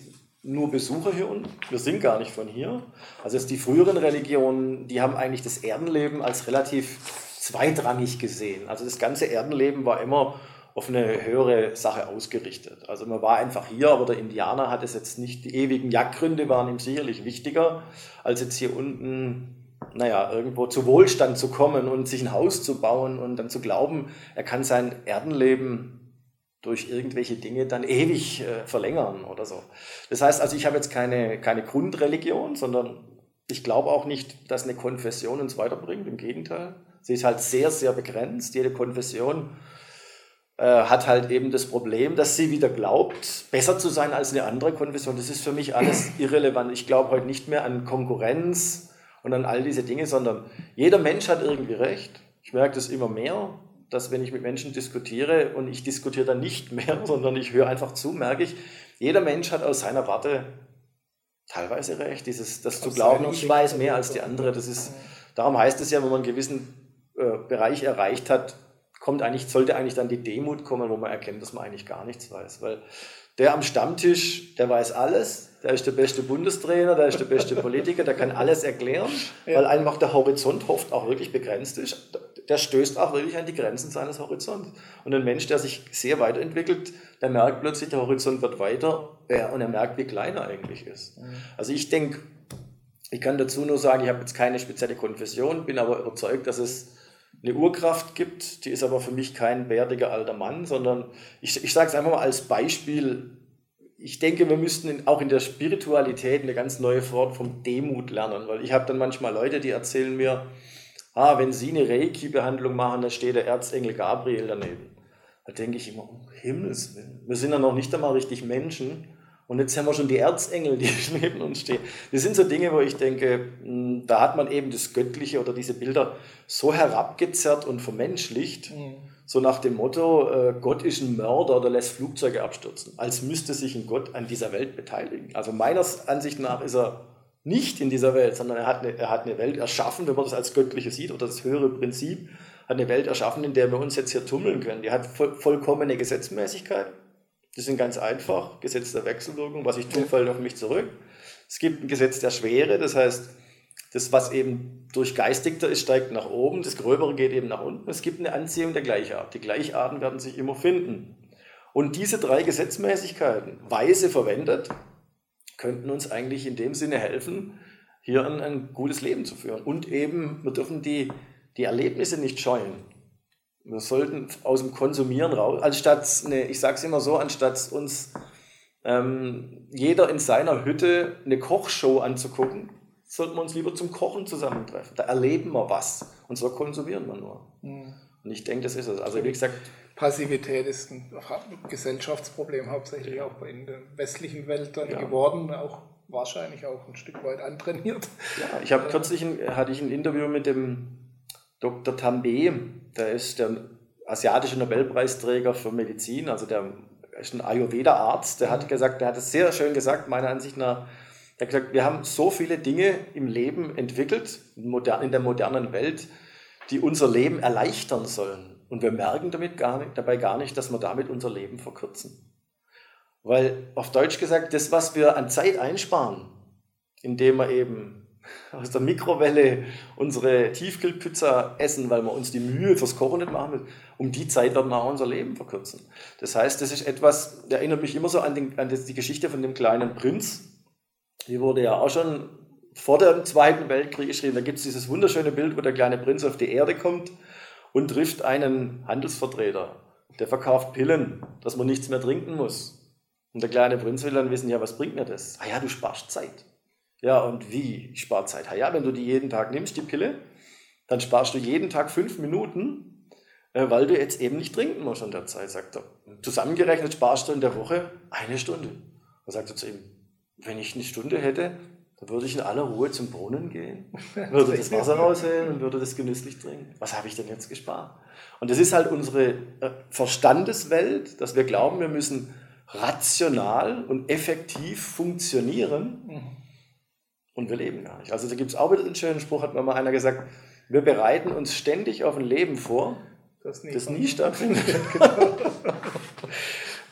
nur Besucher hier unten, wir sind gar nicht von hier. Also die früheren Religionen, die haben eigentlich das Erdenleben als relativ zweitrangig gesehen. Also das ganze Erdenleben war immer auf eine höhere Sache ausgerichtet. Also man war einfach hier, aber der Indianer hat es jetzt nicht, die ewigen Jagdgründe waren ihm sicherlich wichtiger, als jetzt hier unten, naja, irgendwo zu Wohlstand zu kommen und sich ein Haus zu bauen und dann zu glauben, er kann sein Erdenleben durch irgendwelche Dinge dann ewig äh, verlängern oder so. Das heißt also, ich habe jetzt keine, keine Grundreligion, sondern ich glaube auch nicht, dass eine Konfession uns weiterbringt. Im Gegenteil, sie ist halt sehr, sehr begrenzt. Jede Konfession äh, hat halt eben das Problem, dass sie wieder glaubt, besser zu sein als eine andere Konfession. Das ist für mich alles irrelevant. Ich glaube heute nicht mehr an Konkurrenz und an all diese Dinge, sondern jeder Mensch hat irgendwie recht. Ich merke das immer mehr, dass wenn ich mit Menschen diskutiere und ich diskutiere dann nicht mehr, sondern ich höre einfach zu, merke ich, jeder Mensch hat aus seiner Warte teilweise recht. Dieses, das zu glauben, ich weiß mehr als die andere, das ist, darum heißt es ja, wenn man einen gewissen äh, Bereich erreicht hat, kommt eigentlich, sollte eigentlich dann die Demut kommen, wo man erkennt, dass man eigentlich gar nichts weiß. Weil der am Stammtisch, der weiß alles, der ist der beste Bundestrainer, der ist der beste Politiker, der kann alles erklären, ja. weil einfach der Horizont oft auch wirklich begrenzt ist. Der stößt auch wirklich an die Grenzen seines Horizonts. Und ein Mensch, der sich sehr weiterentwickelt, der merkt plötzlich, der Horizont wird weiter ja, und er merkt, wie klein er eigentlich ist. Mhm. Also ich denke, ich kann dazu nur sagen, ich habe jetzt keine spezielle Konfession, bin aber überzeugt, dass es eine Urkraft gibt, die ist aber für mich kein bärtiger alter Mann, sondern ich, ich sage es einfach mal als Beispiel. Ich denke, wir müssten auch in der Spiritualität eine ganz neue Form von Demut lernen, weil ich habe dann manchmal Leute, die erzählen mir, ah, wenn sie eine Reiki-Behandlung machen, da steht der Erzengel Gabriel daneben. Da denke ich immer, um Himmels Willen, wir sind ja noch nicht einmal richtig Menschen und jetzt haben wir schon die Erzengel, die neben uns stehen. Das sind so Dinge, wo ich denke, hm, da hat man eben das Göttliche oder diese Bilder so herabgezerrt und vermenschlicht, mhm. so nach dem Motto, äh, Gott ist ein Mörder oder lässt Flugzeuge abstürzen, als müsste sich ein Gott an dieser Welt beteiligen. Also meiner Ansicht nach ist er nicht in dieser Welt, sondern er hat eine, er hat eine Welt erschaffen, wenn man das als Göttliche sieht oder das höhere Prinzip, hat eine Welt erschaffen, in der wir uns jetzt hier tummeln können. Die hat voll, vollkommene Gesetzmäßigkeit die sind ganz einfach. Gesetz der Wechselwirkung, was ich tue, fällt auf mich zurück. Es gibt ein Gesetz der Schwere, das heißt, das, was eben durchgeistigter ist, steigt nach oben, das Gröbere geht eben nach unten. Es gibt eine Anziehung der Gleichart. Die Gleicharten werden sich immer finden. Und diese drei Gesetzmäßigkeiten, weise verwendet, könnten uns eigentlich in dem Sinne helfen, hier ein, ein gutes Leben zu führen. Und eben, wir dürfen die, die Erlebnisse nicht scheuen. Wir sollten aus dem Konsumieren raus, anstatt, ne, ich sage es immer so, anstatt uns ähm, jeder in seiner Hütte eine Kochshow anzugucken, sollten wir uns lieber zum Kochen zusammentreffen. Da erleben wir was und so konsumieren wir nur. Mhm. Und ich denke, das ist es. Also wie gesagt, Passivität ist ein Gesellschaftsproblem hauptsächlich auch in der westlichen Welt dann ja. geworden, auch wahrscheinlich auch ein Stück weit antrainiert. Ja, ich habe kürzlich ein, hatte ich ein Interview mit dem Dr. Tambe, der ist der asiatische Nobelpreisträger für Medizin, also der ist ein Ayurveda-Arzt, der hat gesagt, der hat es sehr schön gesagt, meiner Ansicht nach, er hat gesagt, wir haben so viele Dinge im Leben entwickelt, in der modernen Welt, die unser Leben erleichtern sollen. Und wir merken damit gar nicht, dabei gar nicht, dass wir damit unser Leben verkürzen. Weil auf Deutsch gesagt, das, was wir an Zeit einsparen, indem wir eben aus der Mikrowelle unsere Tiefkühlpizza essen, weil wir uns die Mühe fürs Kochen nicht machen. Um die Zeit werden wir auch unser Leben verkürzen. Das heißt, das ist etwas, erinnert mich immer so an, den, an die Geschichte von dem kleinen Prinz. Die wurde ja auch schon vor dem Zweiten Weltkrieg geschrieben. Da gibt es dieses wunderschöne Bild, wo der kleine Prinz auf die Erde kommt und trifft einen Handelsvertreter. Der verkauft Pillen, dass man nichts mehr trinken muss. Und der kleine Prinz will dann wissen, ja, was bringt mir das? Ah ja, du sparst Zeit. Ja, und wie? Ich spare Zeit. Ja, wenn du die jeden Tag nimmst, die Pille, dann sparst du jeden Tag fünf Minuten, äh, weil du jetzt eben nicht trinken musst in der Zeit, sagt er. Zusammengerechnet sparst du in der Woche eine Stunde. Da sagt er zu ihm, wenn ich eine Stunde hätte, dann würde ich in aller Ruhe zum Brunnen gehen, würde das Wasser raushellen und würde das genüsslich trinken. Was habe ich denn jetzt gespart? Und das ist halt unsere äh, Verstandeswelt, dass wir glauben, wir müssen rational und effektiv funktionieren. Mhm. Und wir leben gar nicht. Also da gibt es auch wieder den schönen Spruch, hat mir mal einer gesagt, wir bereiten uns ständig auf ein Leben vor, das nie, das nie stattfindet.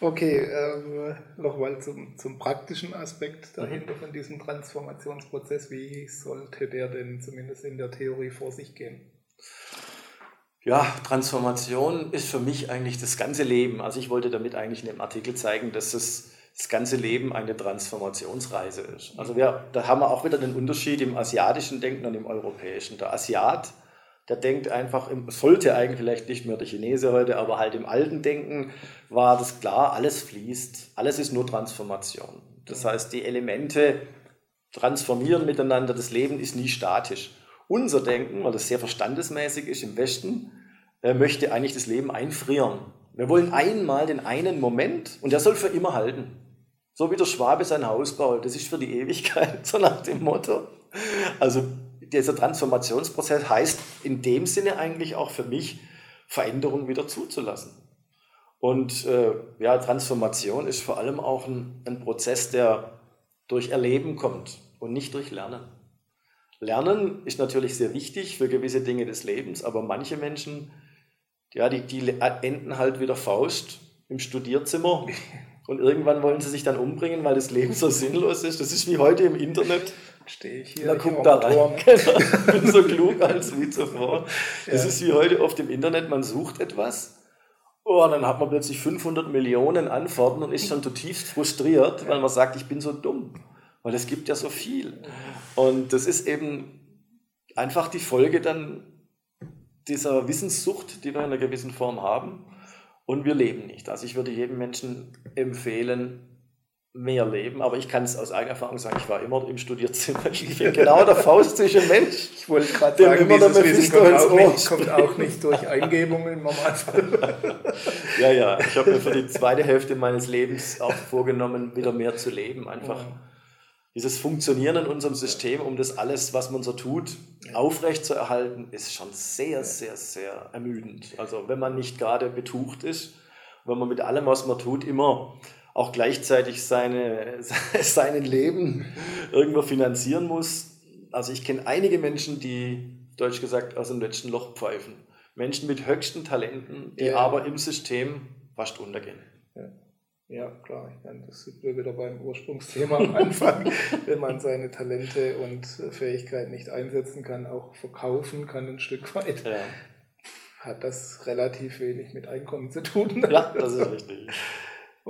Okay, ähm, nochmal zum, zum praktischen Aspekt dahinter von diesem Transformationsprozess. Wie sollte der denn zumindest in der Theorie vor sich gehen? Ja, Transformation ist für mich eigentlich das ganze Leben. Also ich wollte damit eigentlich in dem Artikel zeigen, dass es das ganze Leben eine Transformationsreise ist. Also wir, da haben wir auch wieder den Unterschied im asiatischen Denken und im europäischen. Der Asiat der denkt einfach, sollte eigentlich vielleicht nicht mehr der Chinese heute, aber halt im alten Denken war das klar, alles fließt, alles ist nur Transformation. Das heißt, die Elemente transformieren miteinander, das Leben ist nie statisch. Unser Denken, weil das sehr verstandesmäßig ist im Westen, möchte eigentlich das Leben einfrieren. Wir wollen einmal den einen Moment und der soll für immer halten. So wie der Schwabe sein Haus baut, das ist für die Ewigkeit, so nach dem Motto. Also dieser Transformationsprozess heißt in dem Sinne eigentlich auch für mich, Veränderungen wieder zuzulassen. Und äh, ja, Transformation ist vor allem auch ein, ein Prozess, der durch Erleben kommt und nicht durch Lernen. Lernen ist natürlich sehr wichtig für gewisse Dinge des Lebens, aber manche Menschen, ja, die, die enden halt wieder Faust im Studierzimmer und irgendwann wollen sie sich dann umbringen, weil das Leben so sinnlos ist. Das ist wie heute im Internet stehe ich hier. Na, guck da rein. Genau. Ich bin so klug als wie zuvor. Das ja. ist wie heute oft im Internet, man sucht etwas. Oh, und dann hat man plötzlich 500 Millionen Antworten und ist schon zutiefst frustriert, weil man sagt, ich bin so dumm. Weil es gibt ja so viel. Und das ist eben einfach die Folge dann dieser Wissenssucht, die wir in einer gewissen Form haben. Und wir leben nicht. Also ich würde jedem Menschen empfehlen, mehr leben, aber ich kann es aus eigener Erfahrung sagen, ich war immer im Studierzimmer. Ich bin genau der faustische Mensch. Ich wollte gerade sagen, immer der Wissen kommt auch, nicht, kommt auch nicht durch Eingebungen ja, ja, ich habe mir für die zweite Hälfte meines Lebens auch vorgenommen, wieder mehr zu leben. Einfach ja. dieses Funktionieren in unserem System, um das alles, was man so tut, aufrecht zu erhalten, ist schon sehr, sehr, sehr ermüdend. Also wenn man nicht gerade betucht ist, wenn man mit allem, was man tut, immer auch gleichzeitig seine, sein Leben irgendwo finanzieren muss. Also ich kenne einige Menschen, die, deutsch gesagt, aus dem letzten Loch pfeifen. Menschen mit höchsten Talenten, die ja. aber im System fast untergehen. Ja. Ja, klar. Ich meine, das sind wir wieder beim Ursprungsthema am Anfang. Wenn man seine Talente und Fähigkeiten nicht einsetzen kann, auch verkaufen kann ein Stück weit, ja. hat das relativ wenig mit Einkommen zu tun. Ja, das ist richtig.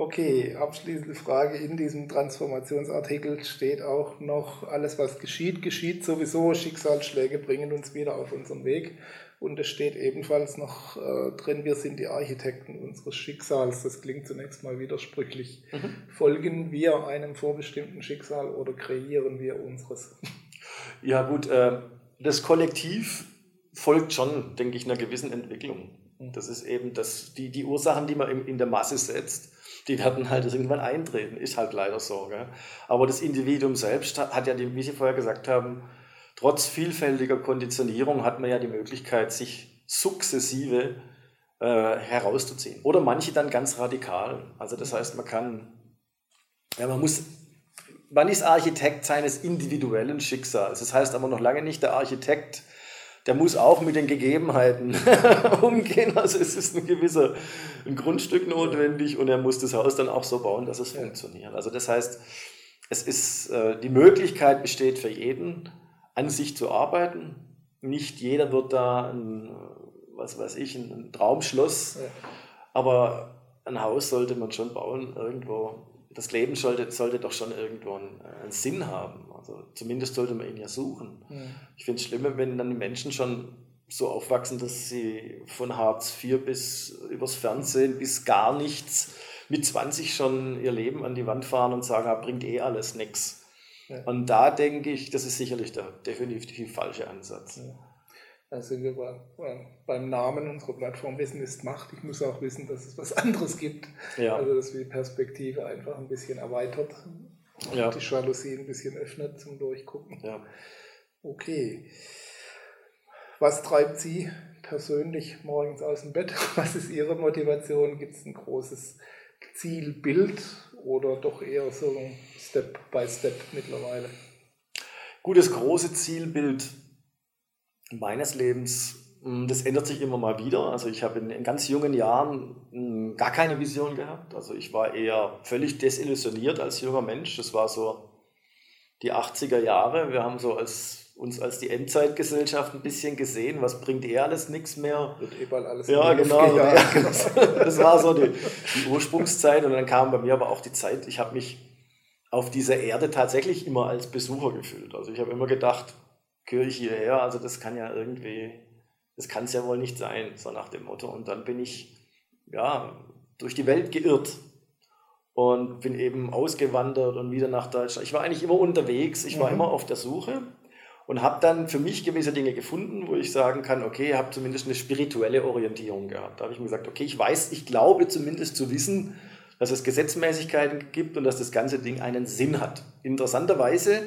Okay, abschließende Frage. In diesem Transformationsartikel steht auch noch, alles was geschieht, geschieht sowieso. Schicksalsschläge bringen uns wieder auf unseren Weg. Und es steht ebenfalls noch äh, drin, wir sind die Architekten unseres Schicksals. Das klingt zunächst mal widersprüchlich. Mhm. Folgen wir einem vorbestimmten Schicksal oder kreieren wir unseres? Ja gut, äh, das Kollektiv folgt schon, denke ich, einer gewissen Entwicklung. Mhm. Das ist eben das, die, die Ursachen, die man in der Masse setzt die werden halt irgendwann eintreten, ist halt leider so. Gell? Aber das Individuum selbst hat ja, wie Sie vorher gesagt haben, trotz vielfältiger Konditionierung hat man ja die Möglichkeit, sich sukzessive äh, herauszuziehen. Oder manche dann ganz radikal. Also das heißt, man kann, ja, man muss, man ist Architekt seines individuellen Schicksals. Das heißt aber noch lange nicht der Architekt der muss auch mit den Gegebenheiten umgehen. Also es ist ein gewisser ein Grundstück notwendig und er muss das Haus dann auch so bauen, dass es ja. funktioniert. Also das heißt, es ist, äh, die Möglichkeit besteht für jeden, an sich zu arbeiten. Nicht jeder wird da ein, was weiß ich, ein Traumschloss, ja. aber ein Haus sollte man schon bauen irgendwo. Das Leben sollte, sollte doch schon irgendwo einen, einen Sinn haben. Also zumindest sollte man ihn ja suchen. Ja. Ich finde es schlimmer, wenn dann die Menschen schon so aufwachsen, dass sie von Hartz IV bis übers Fernsehen bis gar nichts mit 20 schon ihr Leben an die Wand fahren und sagen, ah, bringt eh alles nichts. Ja. Und da denke ich, das ist sicherlich der definitiv falsche Ansatz. Ja. Da sind wir bei, beim Namen unserer Plattform Wissen ist Macht. Ich muss auch wissen, dass es was anderes gibt. Ja. Also dass wir die Perspektive einfach ein bisschen erweitert ja. die Jalousie ein bisschen öffnet zum Durchgucken. Ja. Okay. Was treibt Sie persönlich morgens aus dem Bett? Was ist Ihre Motivation? Gibt es ein großes Zielbild oder doch eher so Step by Step mittlerweile? Gutes große Zielbild meines Lebens, das ändert sich immer mal wieder. Also ich habe in, in, ganz jungen Jahren hm, gar keine Vision gehabt. Also ich war eher völlig desillusioniert als junger Mensch. Das war so die 80er Jahre. Wir haben so als, uns als die Endzeitgesellschaft ein bisschen gesehen. Was bringt eh alles nichts mehr? Wird eh bald alles Ja, genau. das war so die, die Ursprungszeit. Und dann kam bei mir aber auch die Zeit, ich habe mich auf dieser Erde tatsächlich immer als Besucher gefühlt. Also ich habe immer gedacht, gehöre ich hierher? Also das kann ja irgendwie, das kann es ja wohl nicht sein, so nach dem Motto. Und dann bin ich ja durch die Welt geirrt und bin eben ausgewandert und wieder nach Deutschland. Ich war eigentlich immer unterwegs, ich war mhm. immer auf der Suche und habe dann für mich gewisse Dinge gefunden, wo ich sagen kann, okay, ich habe zumindest eine spirituelle Orientierung gehabt. Da habe ich mir gesagt, okay, ich weiß, ich glaube zumindest zu wissen, dass es Gesetzmäßigkeiten gibt und dass das ganze Ding einen Sinn hat. Interessanterweise,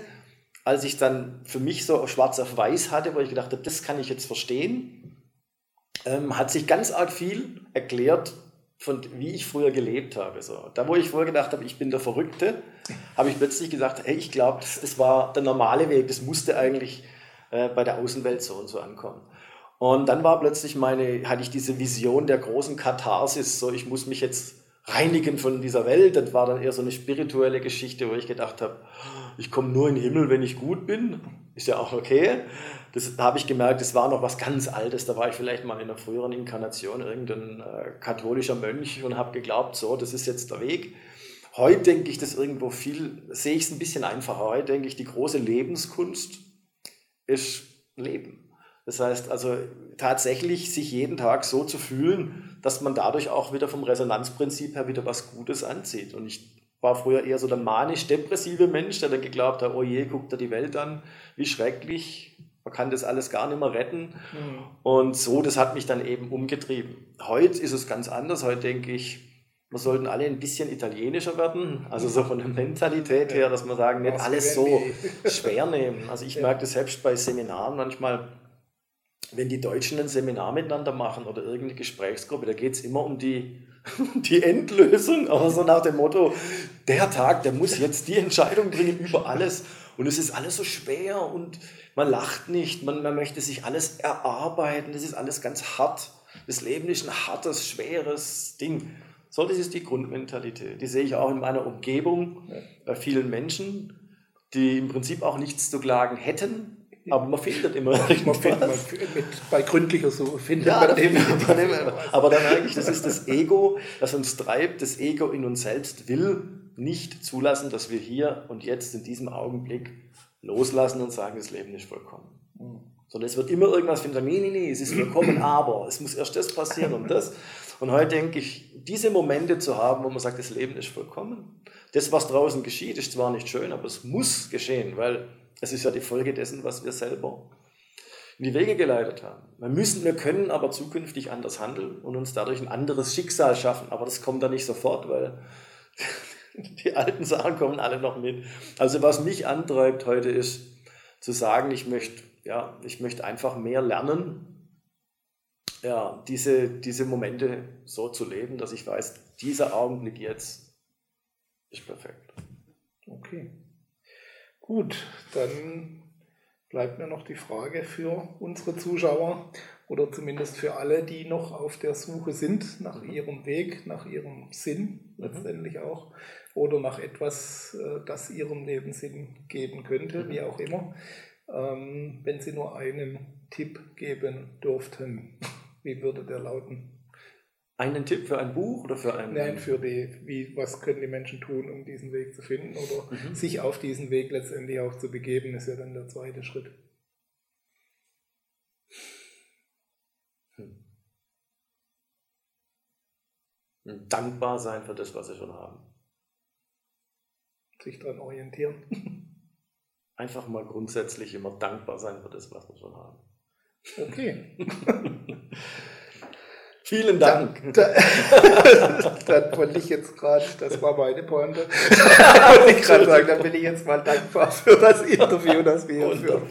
als ich dann für mich so schwarz auf weiß hatte, wo ich gedacht habe, das kann ich jetzt verstehen, ähm, hat sich ganz arg viel erklärt, von wie ich früher gelebt habe. So. Da, wo ich vorher gedacht habe, ich bin der Verrückte, habe ich plötzlich gesagt, hey, ich glaube, das, das, war der normale Weg, das musste eigentlich äh, bei der Außenwelt so und so ankommen. Und dann war plötzlich meine, hatte ich diese Vision der großen Katharsis, so ich muss mich jetzt reinigen von dieser Welt. Das war dann eher so eine spirituelle Geschichte, wo ich gedacht habe, ich komme nur in den Himmel, wenn ich gut bin. Ist ja auch okay. Das da habe ich gemerkt, das war noch was ganz Altes. Da war ich vielleicht mal in einer früheren Inkarnation irgendein äh, katholischer Mönch und habe geglaubt, so, das ist jetzt der Weg. Heute denke ich das irgendwo viel, sehe ich es ein bisschen einfacher. Heute denke ich, die große Lebenskunst ist Leben. Das heißt also tatsächlich sich jeden Tag so zu fühlen, dass man dadurch auch wieder vom Resonanzprinzip her wieder was Gutes anzieht. Und ich war früher eher so der manisch-depressive Mensch, der dann geglaubt hat, oh je, guckt er die Welt an, wie schrecklich, man kann das alles gar nicht mehr retten. Mhm. Und so, das hat mich dann eben umgetrieben. Heute ist es ganz anders. Heute denke ich, wir sollten alle ein bisschen italienischer werden, also so von der Mentalität her, dass wir sagen, nicht alles so schwer nehmen. Also ich merke das selbst bei Seminaren manchmal, wenn die Deutschen ein Seminar miteinander machen oder irgendeine Gesprächsgruppe, da geht es immer um die, die Endlösung, aber so nach dem Motto, der Tag, der muss jetzt die Entscheidung bringen über alles und es ist alles so schwer und man lacht nicht, man, man möchte sich alles erarbeiten, das ist alles ganz hart. Das Leben ist ein hartes, schweres Ding. So, das ist die Grundmentalität. Die sehe ich auch in meiner Umgebung bei vielen Menschen, die im Prinzip auch nichts zu klagen hätten, aber man findet immer man findet man mit, bei gründlicher Suche findet ja, man, immer. Aber dann eigentlich, das ist das Ego, das uns treibt. Das Ego in uns selbst will nicht zulassen, dass wir hier und jetzt in diesem Augenblick loslassen und sagen, das Leben ist vollkommen. Mhm. Sondern es wird immer irgendwas finden, nee, nee, nee, es ist vollkommen, aber es muss erst das passieren und das. Und heute denke ich, diese Momente zu haben, wo man sagt, das Leben ist vollkommen. Das, was draußen geschieht, ist zwar nicht schön, aber es muss geschehen, weil es ist ja die Folge dessen, was wir selber in die Wege geleitet haben. Wir müssen, wir können aber zukünftig anders handeln und uns dadurch ein anderes Schicksal schaffen. Aber das kommt dann nicht sofort, weil die alten Sachen kommen alle noch mit. Also was mich antreibt heute ist, zu sagen, ich möchte, ja, ich möchte einfach mehr lernen, ja, diese, diese Momente so zu leben, dass ich weiß, dieser Augenblick jetzt ist perfekt. Okay. Gut, dann bleibt mir noch die Frage für unsere Zuschauer oder zumindest für alle, die noch auf der Suche sind nach mhm. ihrem Weg, nach ihrem Sinn mhm. letztendlich auch oder nach etwas, äh, das ihrem Leben Sinn geben könnte, mhm. wie auch immer. Ähm, wenn Sie nur einen Tipp geben dürften, wie würde der lauten? Einen Tipp für ein Buch oder für ein. Nein, für die, wie, was können die Menschen tun, um diesen Weg zu finden oder mhm. sich auf diesen Weg letztendlich auch zu begeben, ist ja dann der zweite Schritt. Hm. Dankbar sein für das, was sie schon haben. Sich daran orientieren. Einfach mal grundsätzlich immer dankbar sein für das, was wir schon haben. Okay. Vielen Dank. Da, da, dann wollte ich jetzt gerade, das war meine Pointe, wollte ich gerade sagen, dann bin ich jetzt mal dankbar für das Interview, das wir hier führen.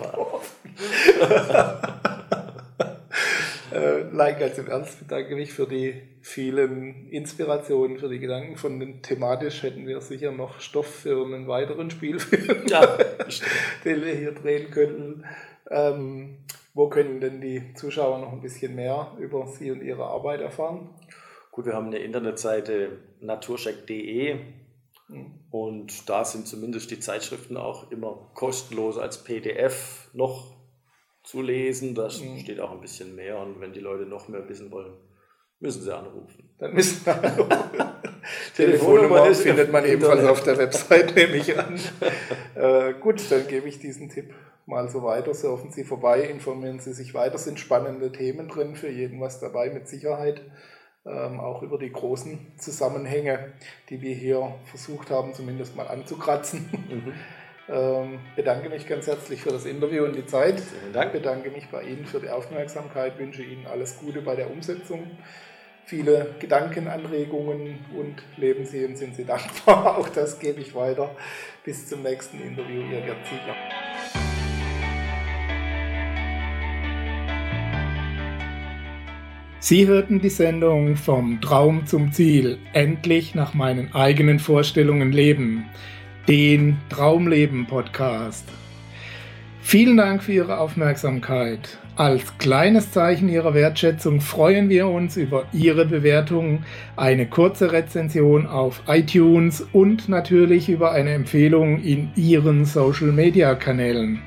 äh, nein, ganz im Ernst bedanke mich für die vielen Inspirationen, für die Gedanken. Von den thematisch hätten wir sicher noch Stoff für einen weiteren Spielfilm, ja, den wir hier drehen könnten. Ähm, wo können denn die Zuschauer noch ein bisschen mehr über Sie und Ihre Arbeit erfahren? Gut, wir haben eine Internetseite naturscheck.de hm. und da sind zumindest die Zeitschriften auch immer kostenlos als PDF noch zu lesen. Da mhm. steht auch ein bisschen mehr und wenn die Leute noch mehr wissen wollen, müssen sie anrufen. Dann müssen wir anrufen. Telefonnummer findet man ebenfalls auf der Website, nehme ich an. äh, gut, dann gebe ich diesen Tipp mal so weiter. Surfen Sie vorbei, informieren Sie sich weiter. Sind spannende Themen drin, für jeden was dabei, mit Sicherheit. Ähm, auch über die großen Zusammenhänge, die wir hier versucht haben, zumindest mal anzukratzen. Mhm. Ähm, bedanke mich ganz herzlich für das Interview und die Zeit. Vielen Dank. Bedanke mich bei Ihnen für die Aufmerksamkeit, wünsche Ihnen alles Gute bei der Umsetzung. Viele Gedankenanregungen und leben und sind Sie dankbar. Auch das gebe ich weiter. Bis zum nächsten Interview, Ihr Gerd Ziegler. Sie hörten die Sendung Vom Traum zum Ziel, endlich nach meinen eigenen Vorstellungen leben, den Traumleben Podcast. Vielen Dank für Ihre Aufmerksamkeit. Als kleines Zeichen Ihrer Wertschätzung freuen wir uns über Ihre Bewertung, eine kurze Rezension auf iTunes und natürlich über eine Empfehlung in Ihren Social-Media-Kanälen.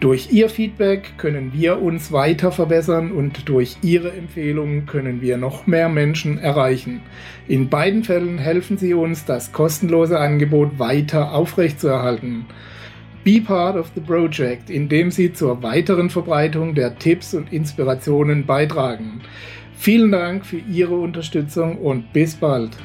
Durch Ihr Feedback können wir uns weiter verbessern und durch Ihre Empfehlungen können wir noch mehr Menschen erreichen. In beiden Fällen helfen Sie uns, das kostenlose Angebot weiter aufrechtzuerhalten. Be part of the project, indem Sie zur weiteren Verbreitung der Tipps und Inspirationen beitragen. Vielen Dank für Ihre Unterstützung und bis bald.